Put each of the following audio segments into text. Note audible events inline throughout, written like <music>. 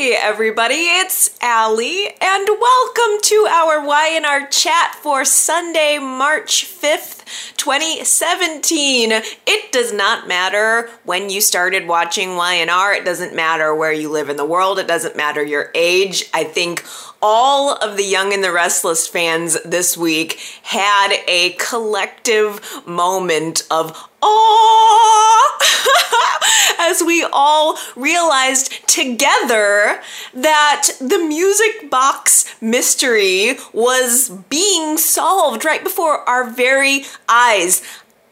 Hey everybody, it's Allie, and welcome to our Y&R chat for Sunday, March 5th, 2017. It does not matter when you started watching Y&R, it doesn't matter where you live in the world, it doesn't matter your age. I think all of the Young and the Restless fans this week had a collective moment of oh <laughs> as we all realized together that the music box mystery was being solved right before our very eyes.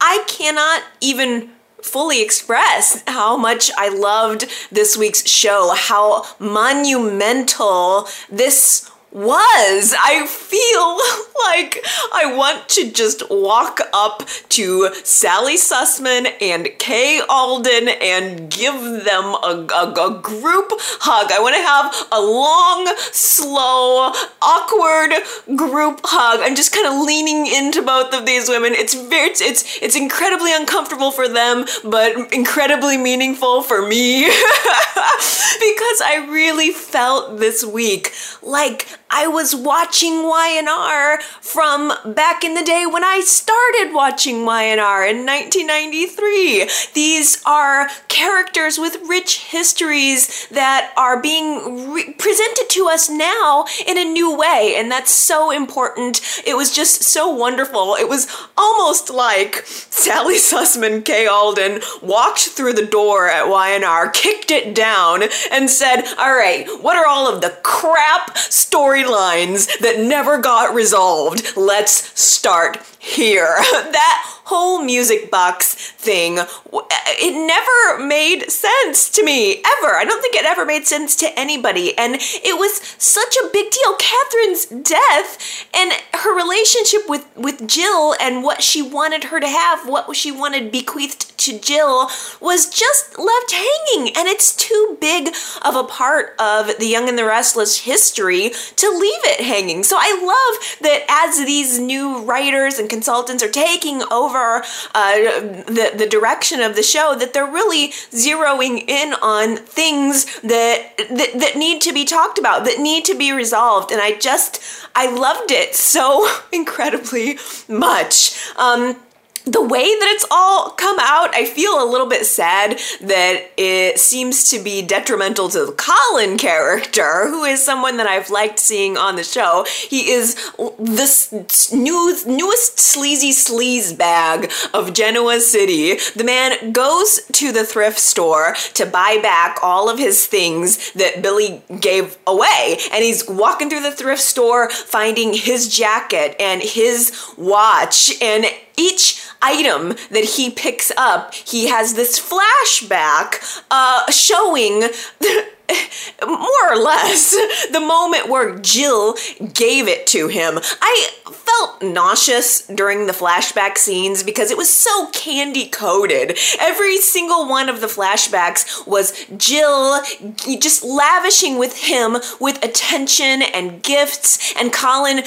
I cannot even fully express how much I loved this week's show, how monumental this was. I feel <laughs> like I want to just walk up to Sally Sussman and Kay Alden and give them a, a, a group hug. I want to have a long, slow, awkward group hug. I'm just kind of leaning into both of these women. It's very, it's, it's, it's incredibly uncomfortable for them, but incredibly meaningful for me <laughs> because I really felt this week like I was watching Y&R from back in the day when I started watching Y&R in 1993. These are characters with rich histories that are being re- presented to us now in a new way, and that's so important. It was just so wonderful. It was almost like Sally <laughs> Sussman Kay Alden walked through the door at Y&R, kicked it down, and said, "All right, what are all of the crap stories?" Storylines that never got resolved. Let's start here. <laughs> that whole music box thing, uh, it never made sense to me, ever. I don't think it ever made sense to anybody. And it was such a big deal. Catherine's death and her relationship with, with Jill and what she wanted her to have, what she wanted bequeathed to Jill, was just left hanging. And it's too big of a part of the Young and the Restless history to leave it hanging. So I love that as these new writers and consultants are taking over uh, the the direction of the show that they're really zeroing in on things that, that that need to be talked about, that need to be resolved, and I just I loved it so <laughs> incredibly much. Um, the way that it's all come out, I feel a little bit sad that it seems to be detrimental to the Colin character, who is someone that I've liked seeing on the show. He is this new, newest sleazy sleaze bag of Genoa City. The man goes to the thrift store to buy back all of his things that Billy gave away, and he's walking through the thrift store finding his jacket and his watch and each item that he picks up, he has this flashback uh, showing <laughs> <laughs> more or less the moment where Jill gave it to him. I felt nauseous during the flashback scenes because it was so candy coated. Every single one of the flashbacks was Jill just lavishing with him with attention and gifts, and Colin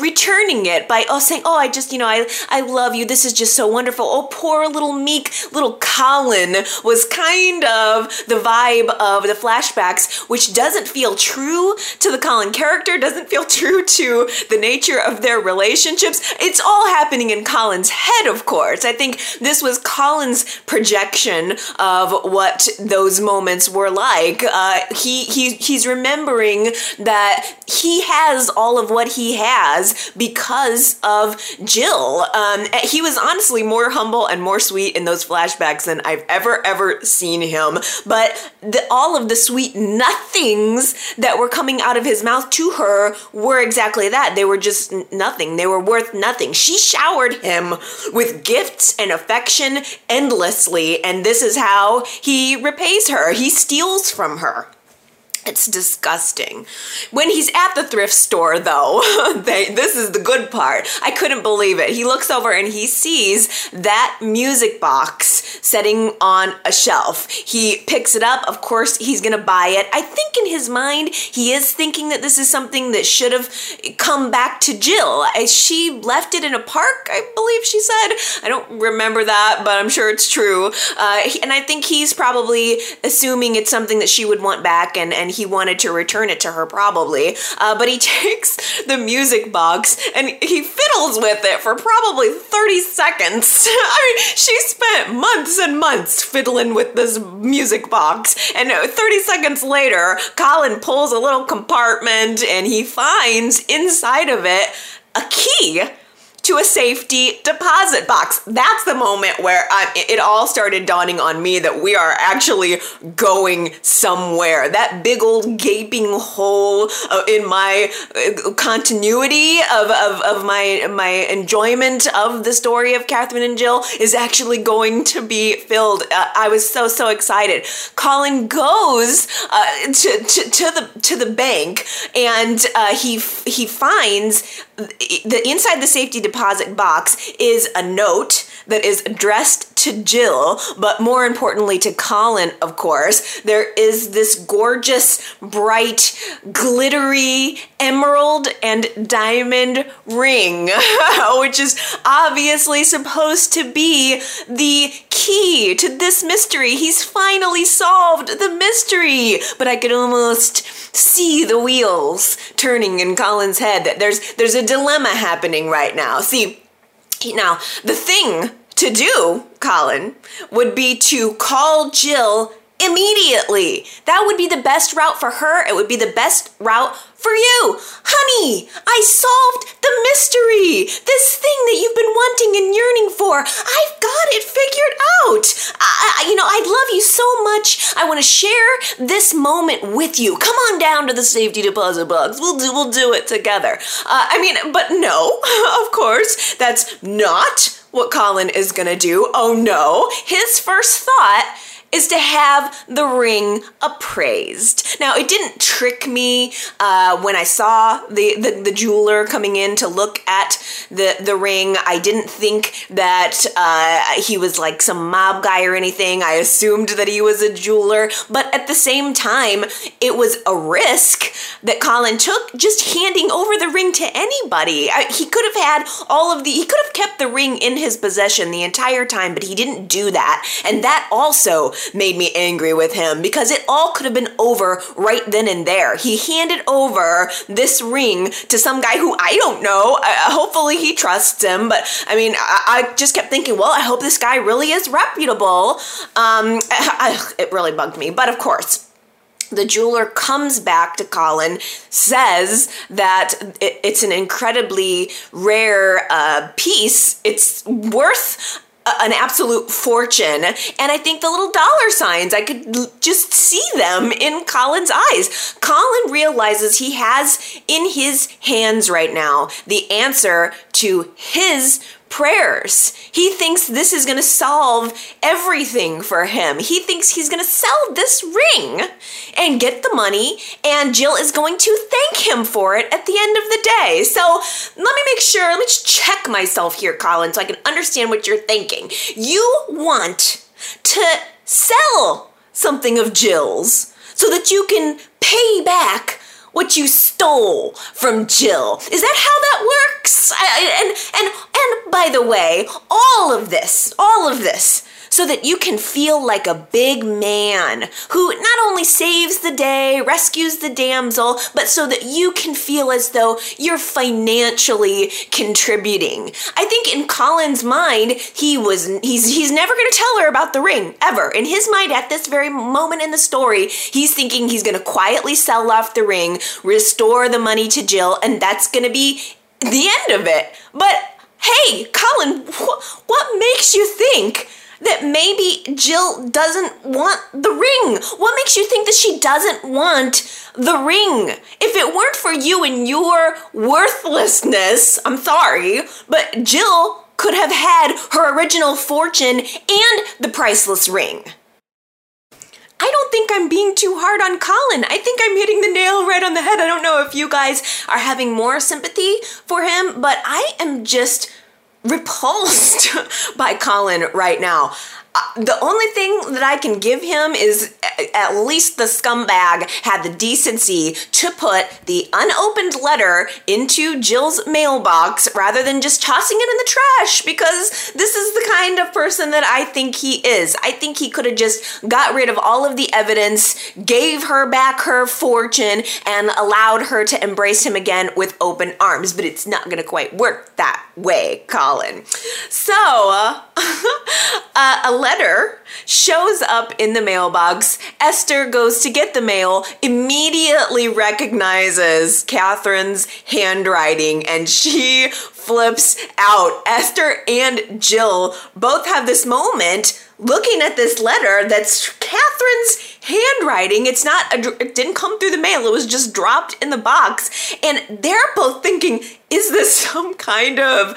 returning it by oh saying, "Oh, I just you know I I love you. This is just so wonderful." Oh, poor little meek little Colin was kind of the vibe of the flashbacks, which doesn't feel true to the Colin character, doesn't feel <laughs> true to the nature of their relationships. It's all happening in Colin's head, of course. I think this was Colin's projection of what those moments were like. Uh, he, he he's remembering that he has all of what he has because of Jill. Um, he was honestly more humble and more sweet in those flashbacks than I've ever ever seen him. But the, all of the sweet nothings that were coming out of his mouth to her were exactly that. They were just nothing. They were worth nothing. She showered him with gifts and affection endlessly, and this is how he repays her. He steals from her. It's disgusting. When he's at the thrift store, though, <laughs> they, this is the good part. I couldn't believe it. He looks over and he sees that music box sitting on a shelf. He picks it up. Of course, he's going to buy it. I think in his mind, he is thinking that this is something that should have come back to Jill. She left it in a park, I believe she said. I don't remember that, but I'm sure it's true. Uh, and I think he's probably assuming it's something that she would want back and, and he wanted to return it to her probably. Uh, but he <laughs> takes the music box and he fiddles with it for probably 30 seconds. <laughs> I mean, she spent months and months fiddling with this music box. And 30 seconds later, Colin pulls a little compartment and he finds inside of it a key to a safety deposit box. That's the moment where I, it all started dawning on me that we are actually going somewhere. That big old gaping hole uh, in my uh, continuity of, of, of my, my enjoyment of the story of Catherine and Jill is actually going to be filled. Uh, I was so, so excited. Colin goes uh, to, to, to, the, to the bank and uh, he, he finds the inside the safety deposit box is a note that is addressed to Jill, but more importantly to Colin, of course. There is this gorgeous, bright, glittery emerald and diamond ring, <laughs> which is obviously supposed to be the key to this mystery. He's finally solved the mystery, but I could almost see the wheels turning in Colin's head. That there's there's a dilemma happening right now. See, now, the thing to do, Colin, would be to call Jill immediately. That would be the best route for her. It would be the best route for you. Honey, I solved the mystery. This thing that you've been wanting and yearning for. I've got it figured out. I, you know, I love you so much. I want to share this moment with you. Come on down to the safety deposit box. We'll do, we'll do it together. Uh, I mean, but no, <laughs> of course, that's not what Colin is gonna do. Oh no. His first thought is to have the ring appraised. Now, it didn't trick me uh, when I saw the, the, the, jeweler coming in to look at the, the ring. I didn't think that uh, he was like some mob guy or anything. I assumed that he was a jeweler. But at the same time, it was a risk that Colin took just handing over the ring to anybody. I, he could have had all of the, he could have kept the ring in his possession the entire time, but he didn't do that. And that also made me angry with him because it all could have been over right then and there. He handed over this ring to some guy who I don't know. Uh, hopefully he trusts him, but I mean, I, I, just kept thinking, well, I hope this guy really is reputable. Um, <laughs> I, it really bugged me, but of course the jeweler comes back to Colin, says that it's an incredibly rare uh, piece. It's worth an absolute fortune. And I think the little dollar signs, I could just see them in Colin's eyes. Colin realizes he has in his hands right now the answer to his prayers. He thinks this is going to solve everything for him. He thinks he's going to sell this ring and get the money, and Jill is going to thank him for it at the end of the day. So let me make sure, let me just check myself here, Colin, so I can understand what you're thinking. You want to sell something of Jill's so that you can pay back what you stole from Jill. Is that how that works? I, and and and by the way, all of this, all of this so that you can feel like a big man who not only saves the day, rescues the damsel, but so that you can feel as though you're financially contributing. I think in Colin's mind, he was he's he's never going to tell her about the ring ever. In his mind at this very moment in the story, he's thinking he's going to quietly sell off the ring, restore the money to Jill, and that's going to be the end of it. But hey, Colin, wh- what makes you think that maybe Jill doesn't want the ring? What makes you think that she doesn't want the ring? If it weren't for you and your worthlessness, I'm sorry, but Jill could have had her original fortune and the priceless ring. I don't think I'm being too hard on Colin. I think I'm hitting the nail right on the head. I don't know if you guys are having more sympathy for him, but I am just repulsed <laughs> by Colin right now. Uh, the only thing that I can give him is at least the scumbag had the decency to put the unopened letter into Jill's mailbox rather than just tossing it in the trash because this is the kind of person that I think he is. I think he could have just got rid of all of the evidence, gave her back her fortune, and allowed her to embrace him again with open arms, but it's not gonna quite work that way, Colin. So, <laughs> uh, letter shows up in the mailbox. Esther goes to get the mail, immediately recognizes Catherine's handwriting, and she flips out. Esther and Jill both have this moment looking at this letter that's Catherine's handwriting. It's not, a, it didn't come through the mail, it was just dropped in the box. And they're both thinking, is this <laughs> some kind of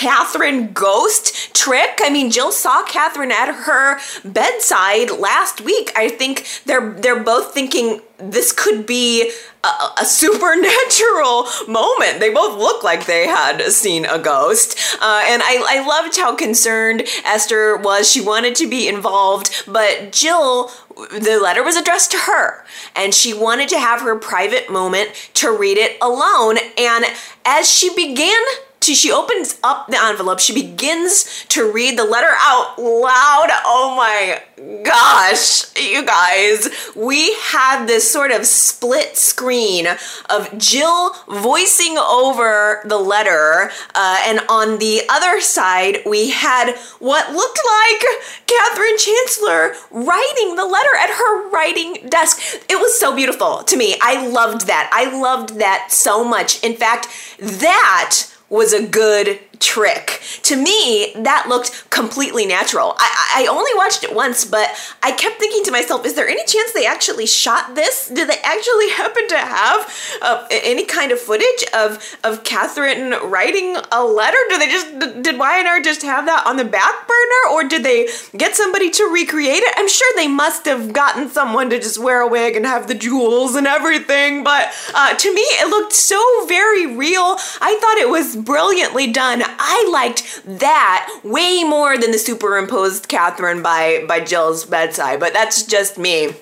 Catherine ghost trick. I mean, Jill saw Catherine at her bedside last week. I think they're they're both thinking this could be a, a, supernatural moment. They both look like they had seen a ghost. Uh, and I, I loved how concerned Esther was. She wanted to be involved, but Jill the letter was addressed to her and she wanted to have her private moment to read it alone and as she began she opens up the envelope. She begins to read the letter out loud. Oh my gosh you guys. We had this sort of split screen of jill voicing over the letter uh, and on the other side we had what looked like catherine chancellor writing the letter at her writing desk. It was so beautiful to me. I loved that. I loved that so much. In fact that was a good trick. To me, that looked completely natural. I, I only watched it once, but I kept thinking to myself, is there any chance they actually shot this? Did they actually <laughs> happen to have uh, any kind of footage of, of Catherine writing a letter? Do they just, did Y&R just have that on the back burner? Or did they get somebody to recreate it? I'm sure they must have gotten someone to just wear a wig and have the jewels and everything, but uh, to me, it looked so very real. I thought it was brilliantly done. I liked that way more than the superimposed Catherine by by Jill's bedside, but that's just me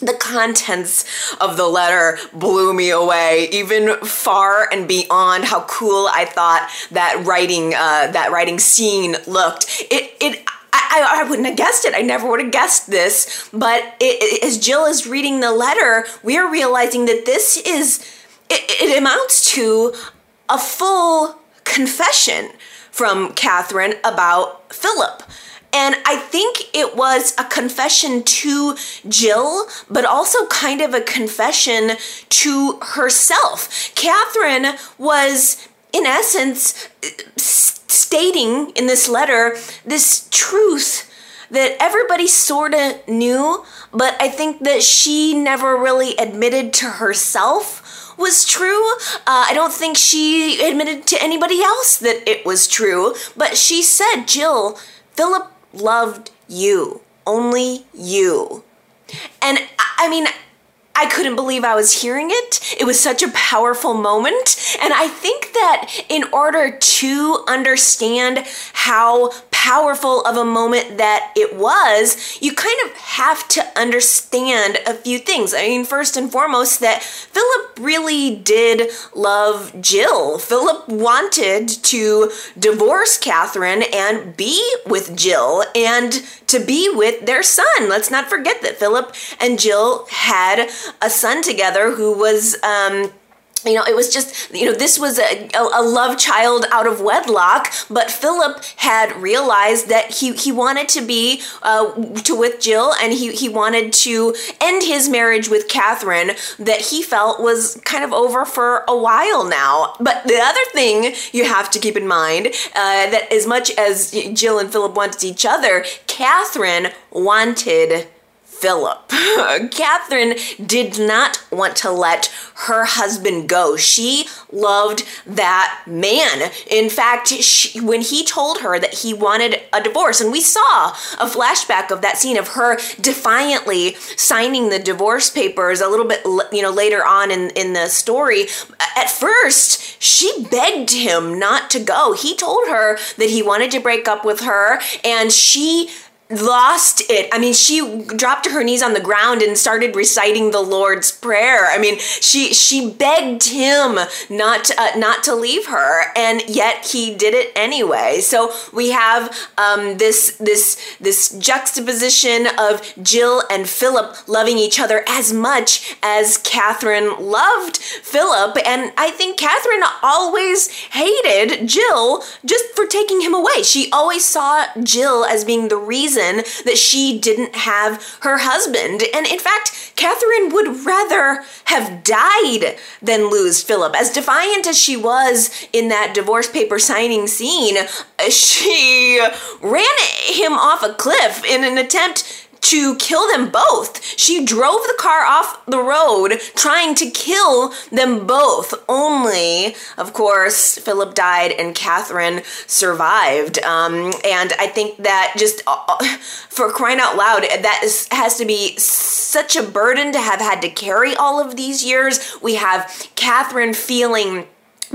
the contents of the letter blew me away even far and beyond how cool i thought that writing uh, that writing scene looked it it I, I, wouldn't have guessed it. I never would have guessed this. But it, it, as Jill is reading the letter, we are realizing that this is, it, it amounts to a full confession from Catherine about Philip. And I think it was a confession to Jill, but also kind of a confession to herself. Catherine was, in essence, stating in this letter this truth that everybody sort of knew, but I think that she never really admitted to herself was true. Uh, I don't think she admitted to anybody else that it was true, but she said, Jill, Philip loved you, only you. And I mean, I couldn't believe I was hearing it. It was such a powerful moment. And I think that in order to understand how powerful of a moment that it was, you kind of have to understand a few things. I mean, first and foremost, that Philip really did love Jill. Philip wanted to divorce Catherine and be with Jill and to be with their son. Let's not forget that Philip and Jill had a son together who was um, you know, it was just, you know, this was a, a, love child out of wedlock, but Philip had realized that he, he wanted to be uh, to with Jill and he, he wanted to end his marriage with Catherine that he felt was kind of over for a while now. But the other thing you have to keep in mind uh, that as much as Jill and Philip wanted each other, Catherine wanted Philip. <laughs> Catherine did not want to let her husband go. She loved that man. In fact, she, when he told her that he wanted a divorce, and we saw a flashback of that scene of her defiantly signing the divorce papers a little bit, you know, later on in, in the story. At first, she begged him not to go. He told her that he wanted to break up with her, and she lost it. I mean, she dropped to her knees on the ground and started reciting the Lord's prayer. I mean, she she begged him not uh, not to leave her, and yet he did it anyway. So we have um, this this this juxtaposition of Jill and Philip loving each other as much as Catherine loved Philip, and I think Catherine always hated Jill just for taking him away. She always saw Jill as being the reason reason that she didn't have her husband. And in fact, Catherine would rather have died than lose Philip. As defiant as she was in that divorce paper signing scene, <laughs> she ran him off a cliff in an attempt to kill them both. She drove the car off the road trying to kill them both. Only, of course, Philip died and Catherine survived. Um, and I think that just uh, uh, for crying out loud, that is, has to be such a burden to have had to carry all of these years. We have Catherine feeling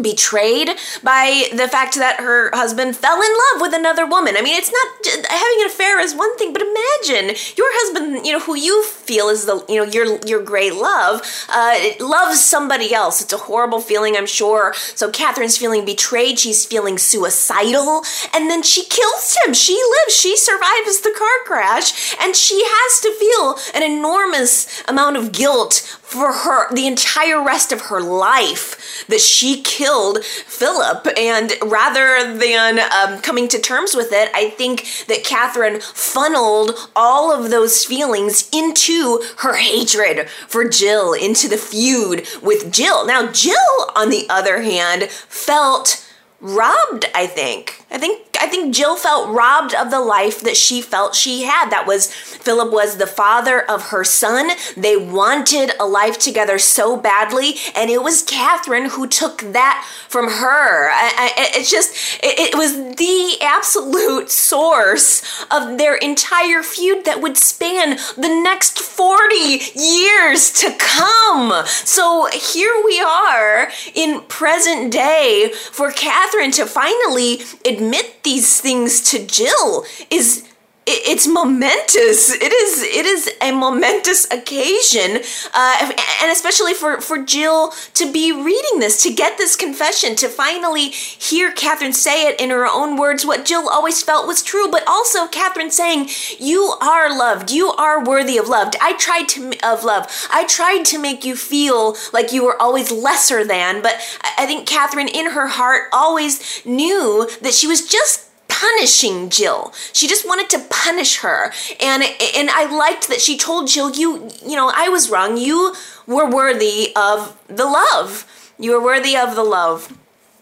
betrayed by the fact that her husband fell in love with another woman. I mean, it's not having an affair is one thing, but imagine your husband, you know, who you feel is the, you know, your your great love, uh, loves somebody else. It's a horrible feeling, I'm sure. So Catherine's feeling betrayed. She's feeling suicidal, and then she kills him. She lives. She survives the car crash, and she has to feel an enormous amount of guilt for her the entire rest of her life that she killed Philip. And rather than um, coming to terms with it, I think that Catherine funneled all of those feelings into her hatred for Jill, into the feud with Jill. Now, Jill, on the other hand, felt robbed, I think. I think I think Jill felt robbed of the life that she felt she had. That was Philip was the father of her son. They wanted a life together so badly, and it was Catherine who took that from her. I, I, it's just it, it was the absolute source of their entire feud that would span the next 40 years to come. So here we are in present day for Catherine to finally admit these things to Jill is it's momentous. It is it is a momentous occasion, uh, and especially for for Jill to be reading this, to get this confession, to finally hear Catherine say it in her own words, what Jill always felt was true, but also Catherine saying, "You are loved. You are worthy of love. I tried to of love. I tried to make you feel like you were always lesser than, but I think Catherine, in her heart, always knew that she was just." Punishing Jill. She just wanted to punish her. And and I liked that she told Jill, you you know, I was wrong. You were worthy of the love. You were worthy of the love.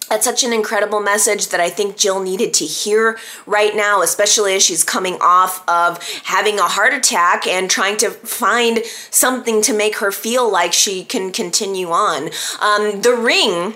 That's such an incredible message that I think Jill needed to hear right now, especially as she's coming off of having a heart attack and trying to find something to make her feel like she can continue on. Um, the ring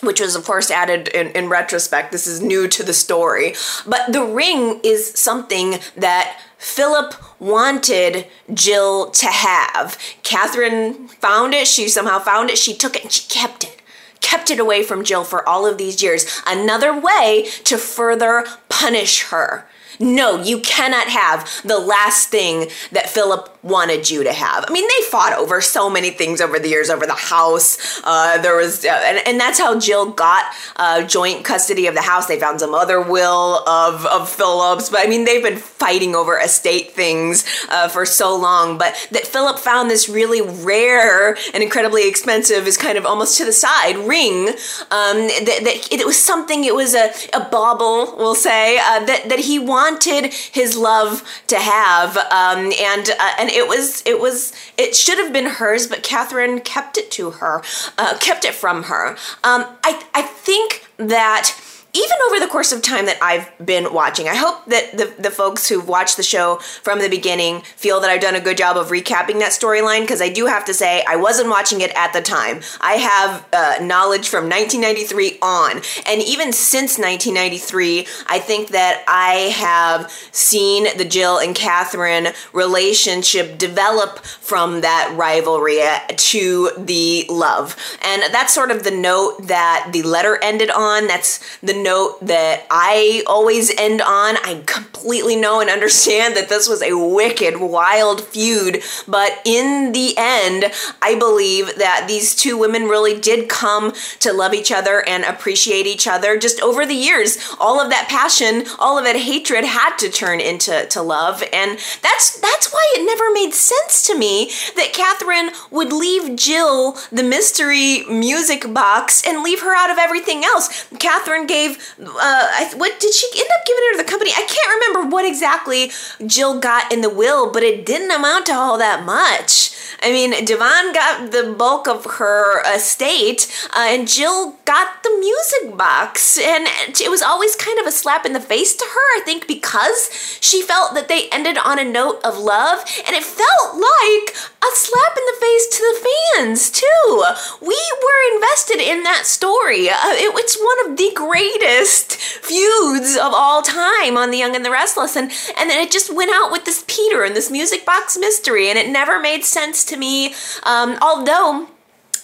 which was of course added in, in retrospect. This is new to the story. But the ring is something that Philip wanted Jill to have. Catherine found it. She somehow found it. She took it and she kept it. Kept it away from Jill for all of these years. Another way to further punish her. No, you cannot have the last thing that Philip wanted you to have. I mean, they fought over so many things over the years, over the house. Uh, there was, uh, and, and that's how Jill got uh, joint custody of the house. They found some other will of, of Philip's, but I mean, they've been fighting over estate things uh, for so long. But that Philip found this really rare and incredibly expensive, is kind of almost to the side ring. Um, that, that it was something, it was a, a bauble, we'll say, uh, that, that he wanted his love to have. Um, and, uh, and it was it was it should have been hers, but Catherine kept it to her, uh, kept it from her. Um, I I think that even over the course of time that I've been watching, I hope that the, the folks who've watched the show from the beginning feel that I've done a good job of recapping that storyline because I do have to say I wasn't watching it at the time. I have uh, knowledge from 1993 on, and even since 1993, I think that I have seen the Jill and Catherine relationship develop from that rivalry to the love. And that's sort of the note that the letter ended on. That's the note that I always end on. I completely know and understand that this was a wicked, wild feud, but in the end, I believe that these two women really did come to love each other and appreciate each other just over the years. All of that passion, all of that hatred had to turn into to love, and that's that's why it never made sense to me that Catherine would leave Jill the mystery music box and leave her out of everything else. Catherine gave, uh, what did she end up giving her to the company? I can't remember what exactly Jill got in the will, but it didn't amount to all that much. I mean, Devon got the bulk of her estate, uh, and Jill got the music box. And it was always kind of a slap in the face to her, I think, because she felt that they ended on a note of love, and it felt like a slap in the face to the fans, too. We were invested in that story. Uh, it, it's one of the greatest feuds of all time on The Young and the Restless, and, and then it just went out with this Peter and this music box mystery, and it never made sense to me. Um, although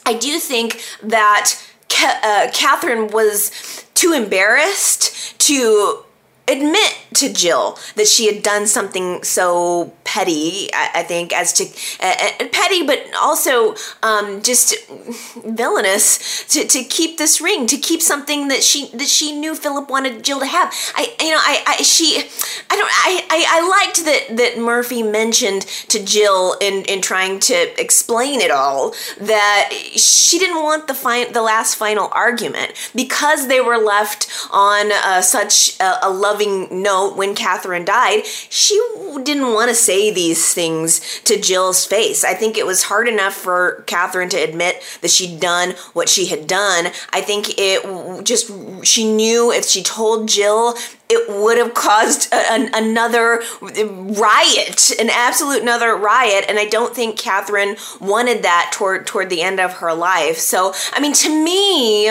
I do think that uh, Catherine was too embarrassed to admit to Jill that she had done something so petty, I, think, as to uh, petty, but also um, just villainous to, to keep this ring, to keep something that she that she knew Philip wanted Jill to have. I, you know, I, I she, I don't, I, I, I liked that that Murphy mentioned to Jill in in trying to explain it all that she didn't want the fine, the last final argument because they were left on uh, such a, a loving note when Catherine died. She didn't want to say these things to Jill's face. I think it was hard enough for Catherine to admit that she'd done what she had done. I think it just, she knew if she told Jill, it would have caused an, another riot, an absolute another riot. And I don't think Catherine wanted that toward toward the end of her life. So, I mean, to me,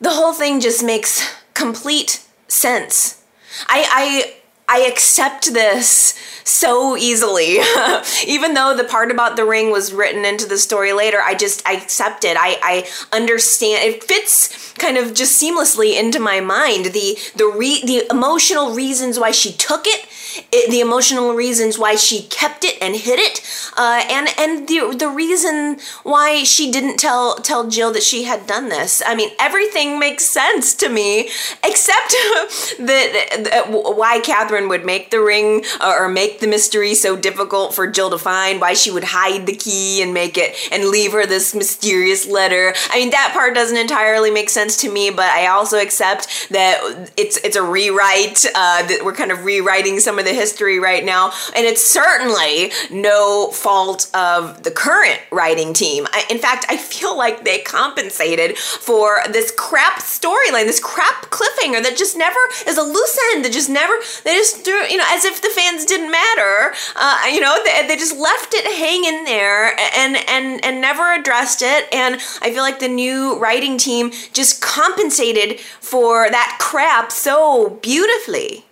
the whole thing just makes complete sense. I, I I accept this so easily. <laughs> Even though the part about the ring was written into the story later, I just I accept it. I, I understand. It fits kind of just seamlessly into my mind. The the re, the emotional reasons why she took it, it, the emotional reasons why she kept it and hid it, uh, and and the the reason why she didn't tell tell Jill that she had done this. I mean, everything makes sense to me, except <laughs> that, that why Catherine would make the ring or make the mystery so difficult for Jill to find, why she would hide the key and make it and leave her this mysterious letter. I mean, that part doesn't entirely make sense to me, but I also accept that it's it's a rewrite. Uh, that we're kind of rewriting some of the history right now, and it's certainly no fault of the current writing team. I, in fact, I feel like they compensated for this crap storyline, this crap cliffhanger that just never is a loose end that just never they just threw you know as if the fans didn't matter. Uh, you know they, they just left it hanging there and and and never addressed it. And I feel like the new writing team just compensated for that crap so beautifully.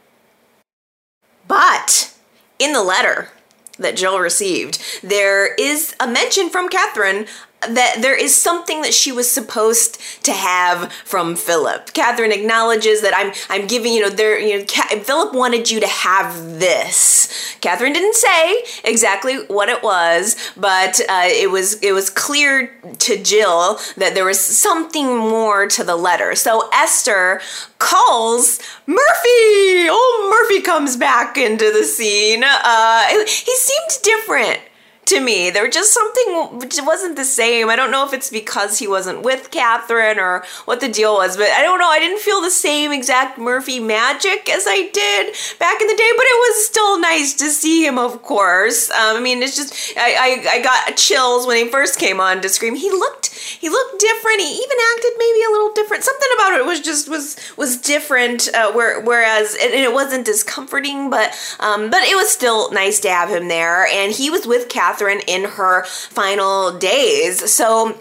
But in the letter that Jill received, there is a mention from Catherine that there is something that she was supposed to have from Philip. Catherine acknowledges that I'm I'm giving you know there you know Philip wanted you to have this. Catherine didn't say exactly what it was, but uh, it was it was clear to Jill that there was something more to the letter. So Esther calls Murphy. Oh, Murphy comes back into the scene. Uh, he seemed different to me. There was just something which wasn't the same. I don't know if it's because he wasn't with Catherine or what the deal was, but I don't know. I didn't feel the same exact Murphy magic as I did back in the day, but it was still nice to see him, of course. Um, I mean, it's just I, I, I got chills when he first came on to Scream. He looked he looked different. He even acted maybe a little different. Something about it was just was was different. Uh, where, whereas and it wasn't discomforting, but um, but it was still nice to have him there. And he was with Catherine in her final days. So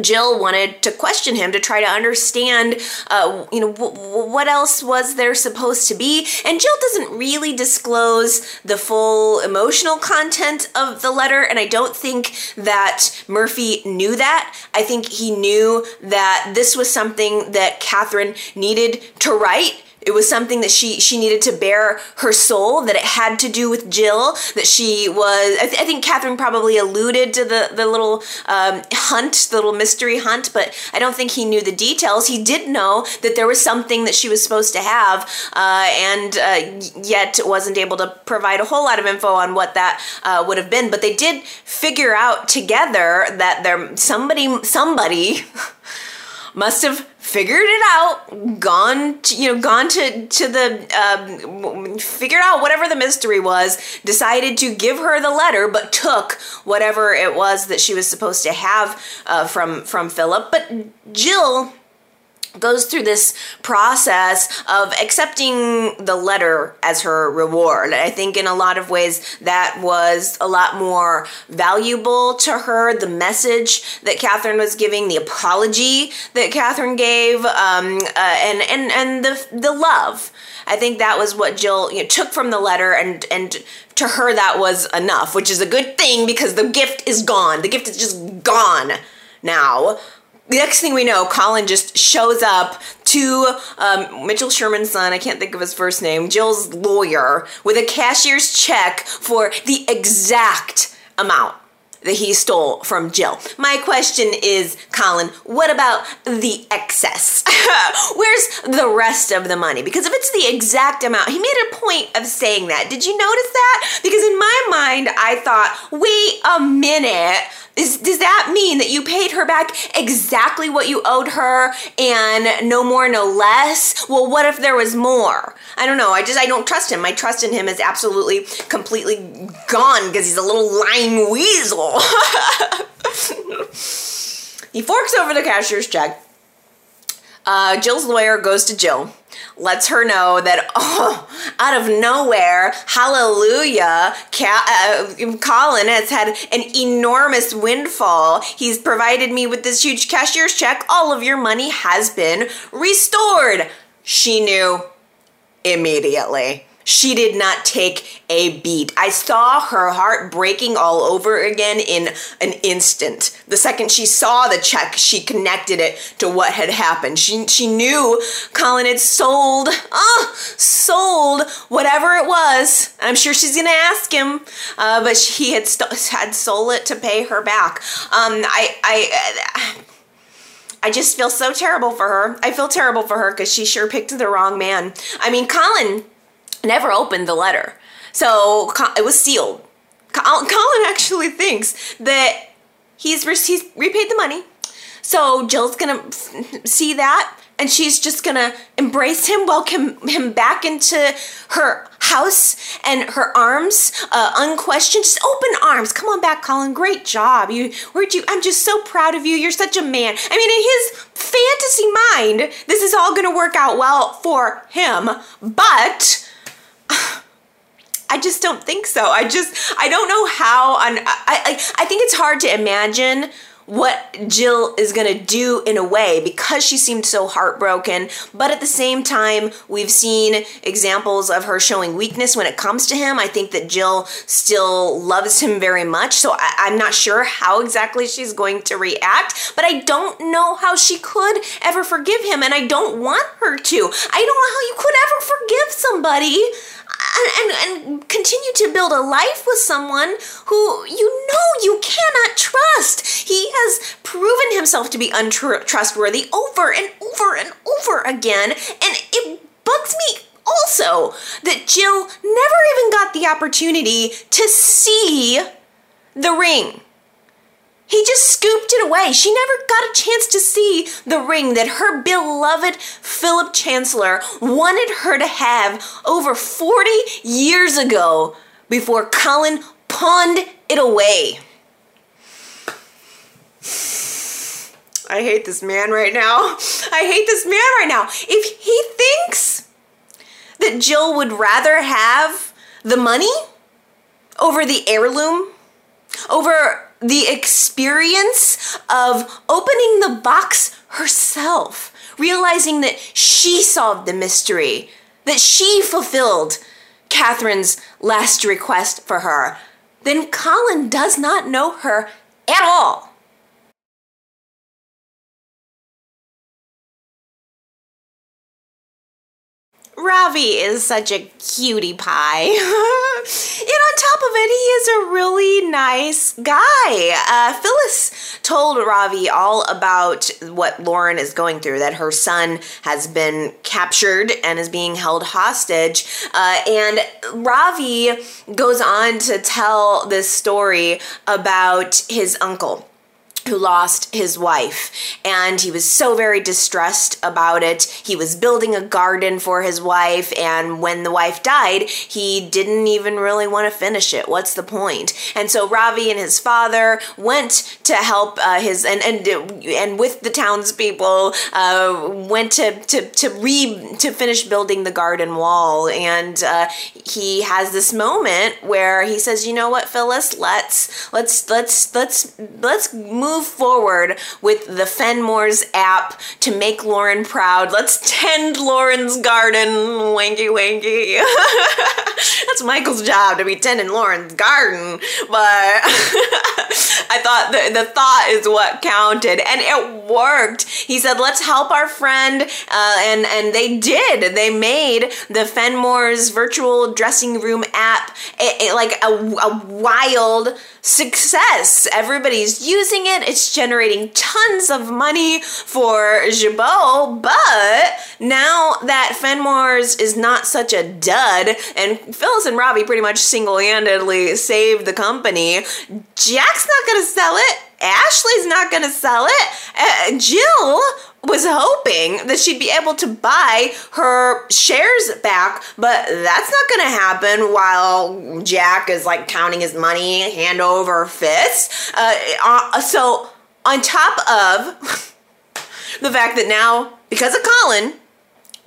Jill wanted to question him to try to understand, uh, you know, w- what else was there supposed to be. And Jill doesn't really disclose the full emotional content of the letter, and I don't think that Murphy knew that. I think he knew that this was something that Catherine needed to write it was something that she she needed to bear her soul. That it had to do with Jill. That she was. I, th- I think Catherine probably alluded to the the little um, hunt, the little mystery hunt, but I don't think he knew the details. He did know that there was something that she was supposed to have, uh, and uh, yet wasn't able to provide a whole lot of info on what that uh, would have been. But they did figure out together that there somebody somebody <laughs> must have figured it out, gone to, you know, gone to to the um, figured out whatever the mystery was, decided to give her the letter, but took whatever it was that she was supposed to have uh, from from Philip. But Jill goes through this process of accepting the letter as her reward. I think in a lot of ways that was a lot more valuable to her. The message that Catherine was giving, the apology that Catherine gave, um, uh, and and and the the love. I think that was what Jill you know, took from the letter, and and to her that was enough, which is a good thing because the gift is gone. The gift is just gone now the next thing we know, Colin just shows up to um, Mitchell Sherman's son, I can't think of his first name, Jill's lawyer, with a cashier's check for the exact amount that he stole from Jill. My question is, Colin, what about the excess? <laughs> Where's the rest of the money? Because if it's the exact amount, he made a point of saying that. Did you notice that? Because in my mind, I thought, wait a minute is, does that mean that you paid her back exactly what you owed her and no more, no less? Well, what if there was more? I don't know. I just, I don't trust him. My trust in him is absolutely, completely gone because he's a little lying weasel. <laughs> he forks over the cashier's check. Uh, Jill's lawyer goes to Jill lets her know that <laughs> oh, out of nowhere, hallelujah, uh, Colin has had an enormous windfall. He's provided me with this huge cashier's check. All of your money has been restored. She knew immediately. She did not take a beat. I saw her heart breaking all over again in an instant. The second she saw the check, she connected it to what had happened. She, she knew Colin had sold, oh, sold whatever it was. I'm sure she's gonna ask him, uh, but he had st- had sold it to pay her back. Um, I, I, I just feel so terrible for her. I feel terrible for her because she sure picked the wrong man. I mean, Colin never opened the letter. So it was sealed. Colin actually thinks that he's, he's repaid the money. So Jill's gonna <laughs> see that and she's just gonna embrace him, welcome him back into her house and her arms, uh, unquestioned, just open arms. Come on back, Colin. Great job. You, where'd you? I'm just so proud of you. You're such a man. I mean, in his fantasy mind, this is all gonna work out well for him, but I just don't think so. I just I don't know how on I I, I think it's hard to imagine what Jill is going to do in a way because she seemed so heartbroken. But at the same time, we've seen examples of her showing weakness when it comes to him. I think that Jill still loves him very much. So I, am not sure how exactly she's going to react, but I don't know how she could ever forgive him. And I don't want her to. I don't know how you could ever forgive somebody and, and, and continue to build a life with someone who you know you cannot trust. He has proven himself to be untrustworthy over and over and over again, and it bugs me also that Jill never even got the opportunity to see the ring. He just scooped it away. She never got a chance to see the ring that her beloved Philip Chancellor wanted her to have over 40 years ago before Colin pawned it away. I hate this man right now. I hate this man right now. If he thinks that Jill would rather have the money over the heirloom, over the experience of opening the box herself, realizing that she solved the mystery, that she fulfilled Catherine's last request for her, then Colin does not know her at all. Ravi is such a cutie pie. <laughs> and on top of it, he is a really nice guy. Uh, Phyllis told Ravi all about what Lauren is going through, that her son has been captured and is being held hostage. Uh, and Ravi goes on to tell this story about his uncle who lost his wife. And he was so very distressed about it. He was building a garden for his wife and when the wife died he didn't even really want to finish it. What's the point? And so ravi and his father went to help uh, his and and and with the townspeople uh, went to to to re to finish building the garden wall. And uh, he has this moment where he says you know what phyllis? Let's let's let's let's let's move move forward with the Fenmore's app to make Lauren proud. Let's tend Lauren's garden. Wanky, wanky. <laughs> That's Michael's job to be tending Lauren's garden. But <laughs> I thought the, the thought is what counted. And it worked. He said, let's help our friend. Uh, and, and they did. They made the Fenmore's virtual dressing room app it, it, like a, a wild success. Everybody's using it. It's generating tons of money for Jabot. But now that Fenmore's is not such a dud, and Phyllis and Ravi pretty much single handedly saved the company, Jack's not to sell it. Ashley's not to sell it. Uh, Jill was hoping that she'd be able to buy her shares back, but that's not going to happen while Jack is like counting his money hand over fist. Uh, uh, so, on top of <laughs> the fact that now, because of Colin,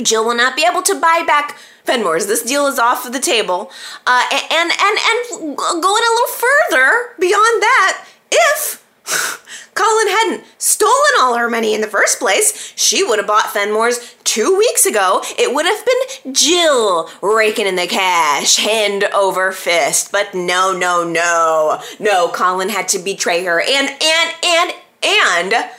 Jill will not be able to buy back Fenmore's. This deal is off of the table. Uh, and, and, and going a little further beyond that, if Colin hadn't stolen all her money in the first place, she would have bought Fenmore's two weeks ago. It would have been Jill raking in the cash, hand over fist. But no, no, no. No, Colin had to betray her. And, and, and, and.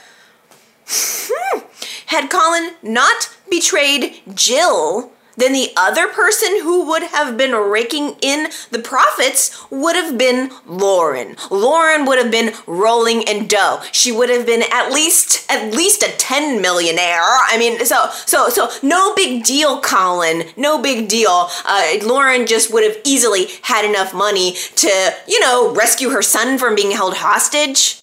Hmm, had Colin not betrayed Jill, then the other person who would have been raking in the profits would have been Lauren. Lauren would have been rolling in dough. She would have been at least at least a 10 millionaire. I mean, so so so no big deal, Colin. No big deal. Uh, Lauren just would have easily had enough money to, you know, rescue her son from being held hostage.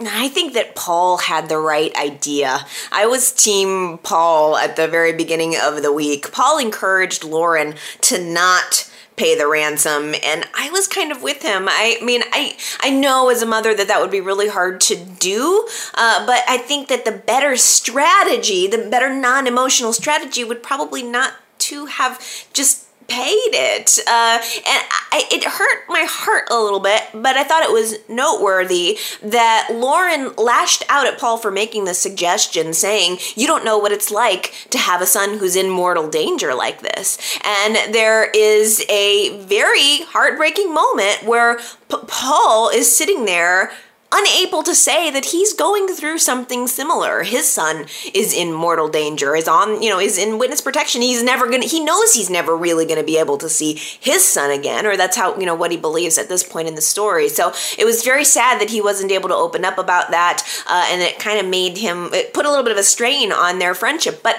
I think that Paul had the right idea. I was team Paul at the very beginning of the week. Paul encouraged Lauren to not pay the ransom and I was kind of with him. I mean, I I know as a mother that that would be really hard to do, uh, but I think that the better strategy, the better non-emotional strategy would probably not to have just paid it. Uh, and I, it hurt my heart a little bit, but I thought it was noteworthy that Lauren lashed out at Paul for making the suggestion, saying, You don't know what it's like to have a son who's in mortal danger like this. And there is a very heartbreaking moment where P- Paul is sitting there unable to say that he's going through something similar. His son is in mortal danger, is on, you know, is in witness protection. He's never to, he knows he's never really to be able to see his son again, or that's how, you know, what he believes at this point in the story. So it was very sad that he wasn't able to open up about that, uh, and it kind of made him, it put a little bit of a strain on their friendship. But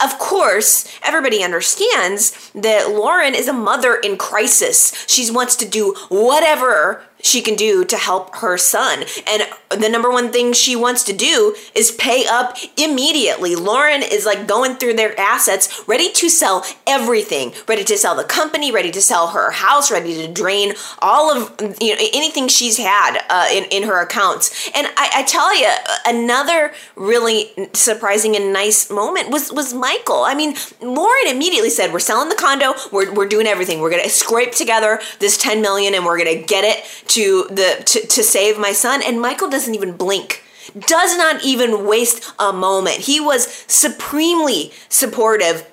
of course, everybody understands that Lauren is a mother in crisis. She wants to do whatever she can do to help her son. And the number one thing she wants to do is pay up immediately. Lauren is like going through their assets, ready to sell everything, ready to sell the company, ready to sell her house, ready to drain all of you know anything she's had uh, in in her accounts. And I, I tell you, another really surprising and nice moment was was Michael. I mean, Lauren immediately said, "We're selling the condo. We're we're doing everything. We're gonna scrape together this ten million, and we're gonna get it." To the to, to save my son and michael doesn't even blink. Does not even waste a moment. He was supremely supportive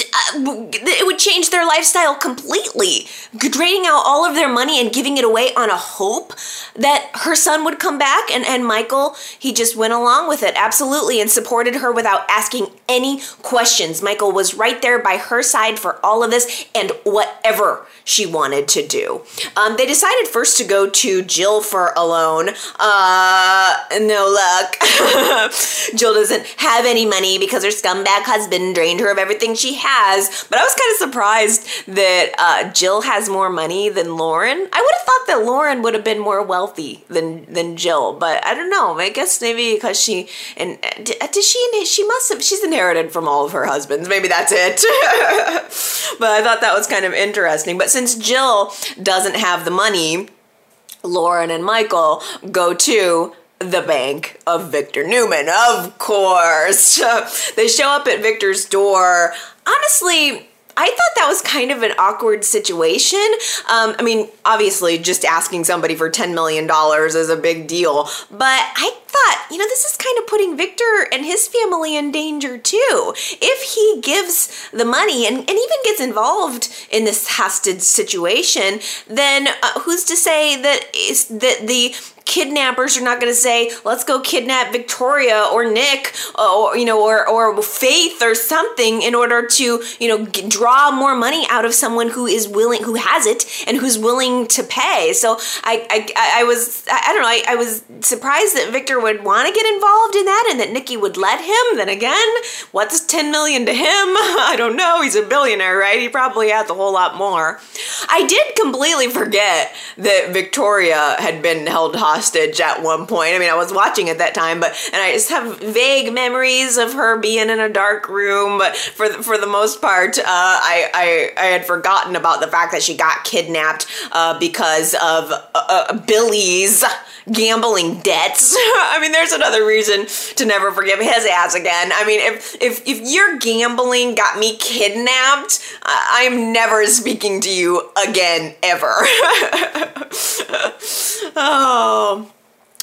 it would change their lifestyle completely. Draining out all of their money and giving it away on a hope that her son would come back. And, and Michael, he just went along with it, absolutely, and supported her without asking any questions. Michael was right there by her side for all of this and whatever she wanted to do. Um, they decided first to go to Jill for a loan. Uh, no luck. <laughs> Jill doesn't have any money because her scumbag husband drained her of everything she has. But I was kind of surprised that uh, Jill has more money than Lauren. I would have thought that Lauren would have been more wealthy than than Jill, but I don't know. I guess maybe because she and uh, did she she must have she's inherited from all of her husbands. Maybe that's it. <laughs> but I thought that was kind of interesting. But since Jill doesn't have the money, Lauren and Michael go to the bank of Victor Newman, of course. <laughs> they show up at Victor's door. Honestly, I thought that was kind of an awkward situation. Um, I mean, obviously, just asking somebody for $10 million is a big deal, but I thought, you know, this is kind of putting Victor and his family in danger too. If he gives the money and, and even gets involved in this hostage situation, then uh, who's to say that is that the kidnappers are not going to say, let's go kidnap Victoria or Nick uh, or, you know, or, or Faith or something in order to, you know, g- draw more money out of someone who is willing, who has it and who's willing to pay. So I, I, I was, I don't know, I, I was surprised that Victor would want to get involved in that and that Nikki would let him. Then again, what's 10 million to him? <laughs> I don't know. He's a billionaire, right? He probably has a whole lot more. I did completely forget that Victoria had been held hostage hostage at one point. I mean, I was watching at that time, but and I just have vague memories of her being in a dark room. But for the, for the most part, uh, I, I I had forgotten about the fact that she got kidnapped uh, because of uh, uh Billy's gambling debts. <laughs> I mean, there's another reason to never forgive his ass again. I mean, if if if your gambling got me kidnapped, I am never speaking to you again ever. <laughs> oh.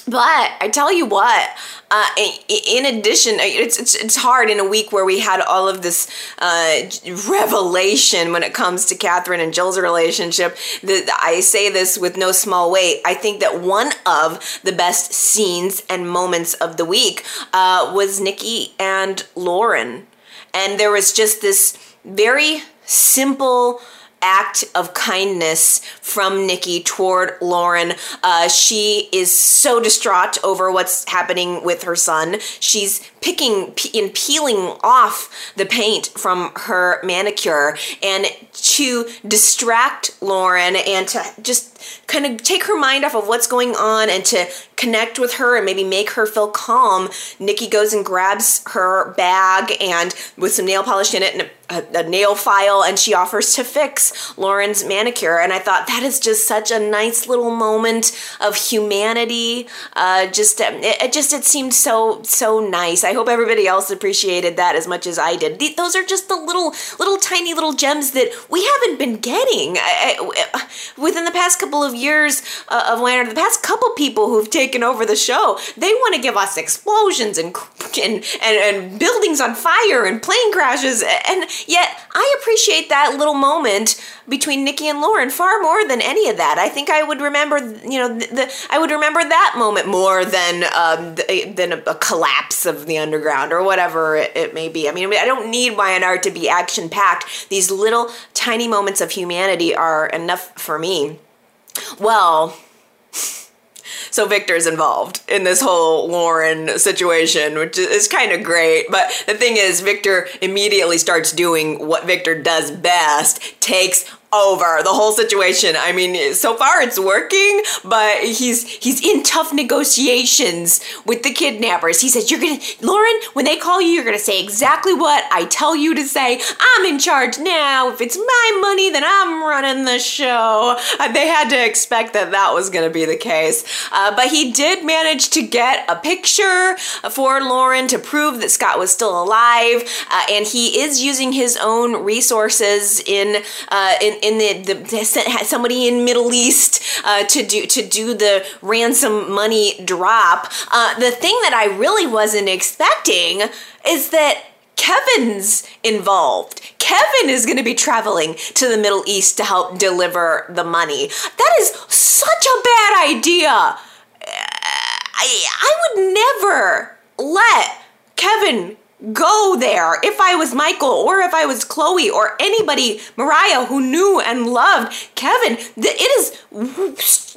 But I tell you what, uh, in addition, it's, it's it's hard in a week where we had all of this uh, revelation when it comes to Catherine and Jill's relationship. That I say this with no small weight. I think that one of the best scenes and moments of the week uh, was Nikki and Lauren, and there was just this very simple act of kindness from Nikki toward Lauren. Uh, she is so distraught over what's happening with her son. She's picking and peeling off the paint from her manicure and to distract Lauren and to just kind of take her mind off of what's going on and to connect with her and maybe make her feel calm, Nikki goes and grabs her bag and with some nail polish in it and a, a, nail file and she offers to fix Lauren's manicure. And I thought that is just such a nice little moment of humanity. Uh, just it, it, just it seemed so so nice. I hope everybody else appreciated that as much as I did. Those are just the little little tiny little gems that we haven't been getting I, I, within the past couple of years uh, of Lantern. The past couple people who've taken over the show. They want to give us explosions and, and, and, and buildings on fire and plane crashes. And yet, I appreciate that little moment between Nikki and Lauren far more than any of that. I think I would remember, you know, the, the I would remember that moment more than um, than a, a, collapse of the underground or whatever it, it may be. I mean, I don't need Y&R to be action packed. These little tiny moments of humanity are enough for me. Well. <laughs> So Victor's involved in this whole Lauren situation, which is kind of great. But the thing is, Victor immediately starts doing what Victor does best takes over the whole situation. I mean, so far it's working, but he's he's in tough negotiations with the kidnappers. He says, "You're gonna, Lauren, when they call you, you're gonna say exactly what I tell you to say. I'm in charge now. If it's my money, then I'm running the show." Uh, they had to expect that that was gonna be the case, uh, but he did manage to get a picture for Lauren to prove that Scott was still alive, uh, and he is using his own resources in uh, in in the, the sent somebody in Middle East uh, to do to do the ransom money drop. Uh, the thing that I really wasn't expecting is that Kevin's involved. Kevin is going to be traveling to the Middle East to help deliver the money. That is such a bad idea. I, I would never let Kevin go there if I was Michael or if I was Chloe or anybody, Mariah, who knew and loved Kevin. It is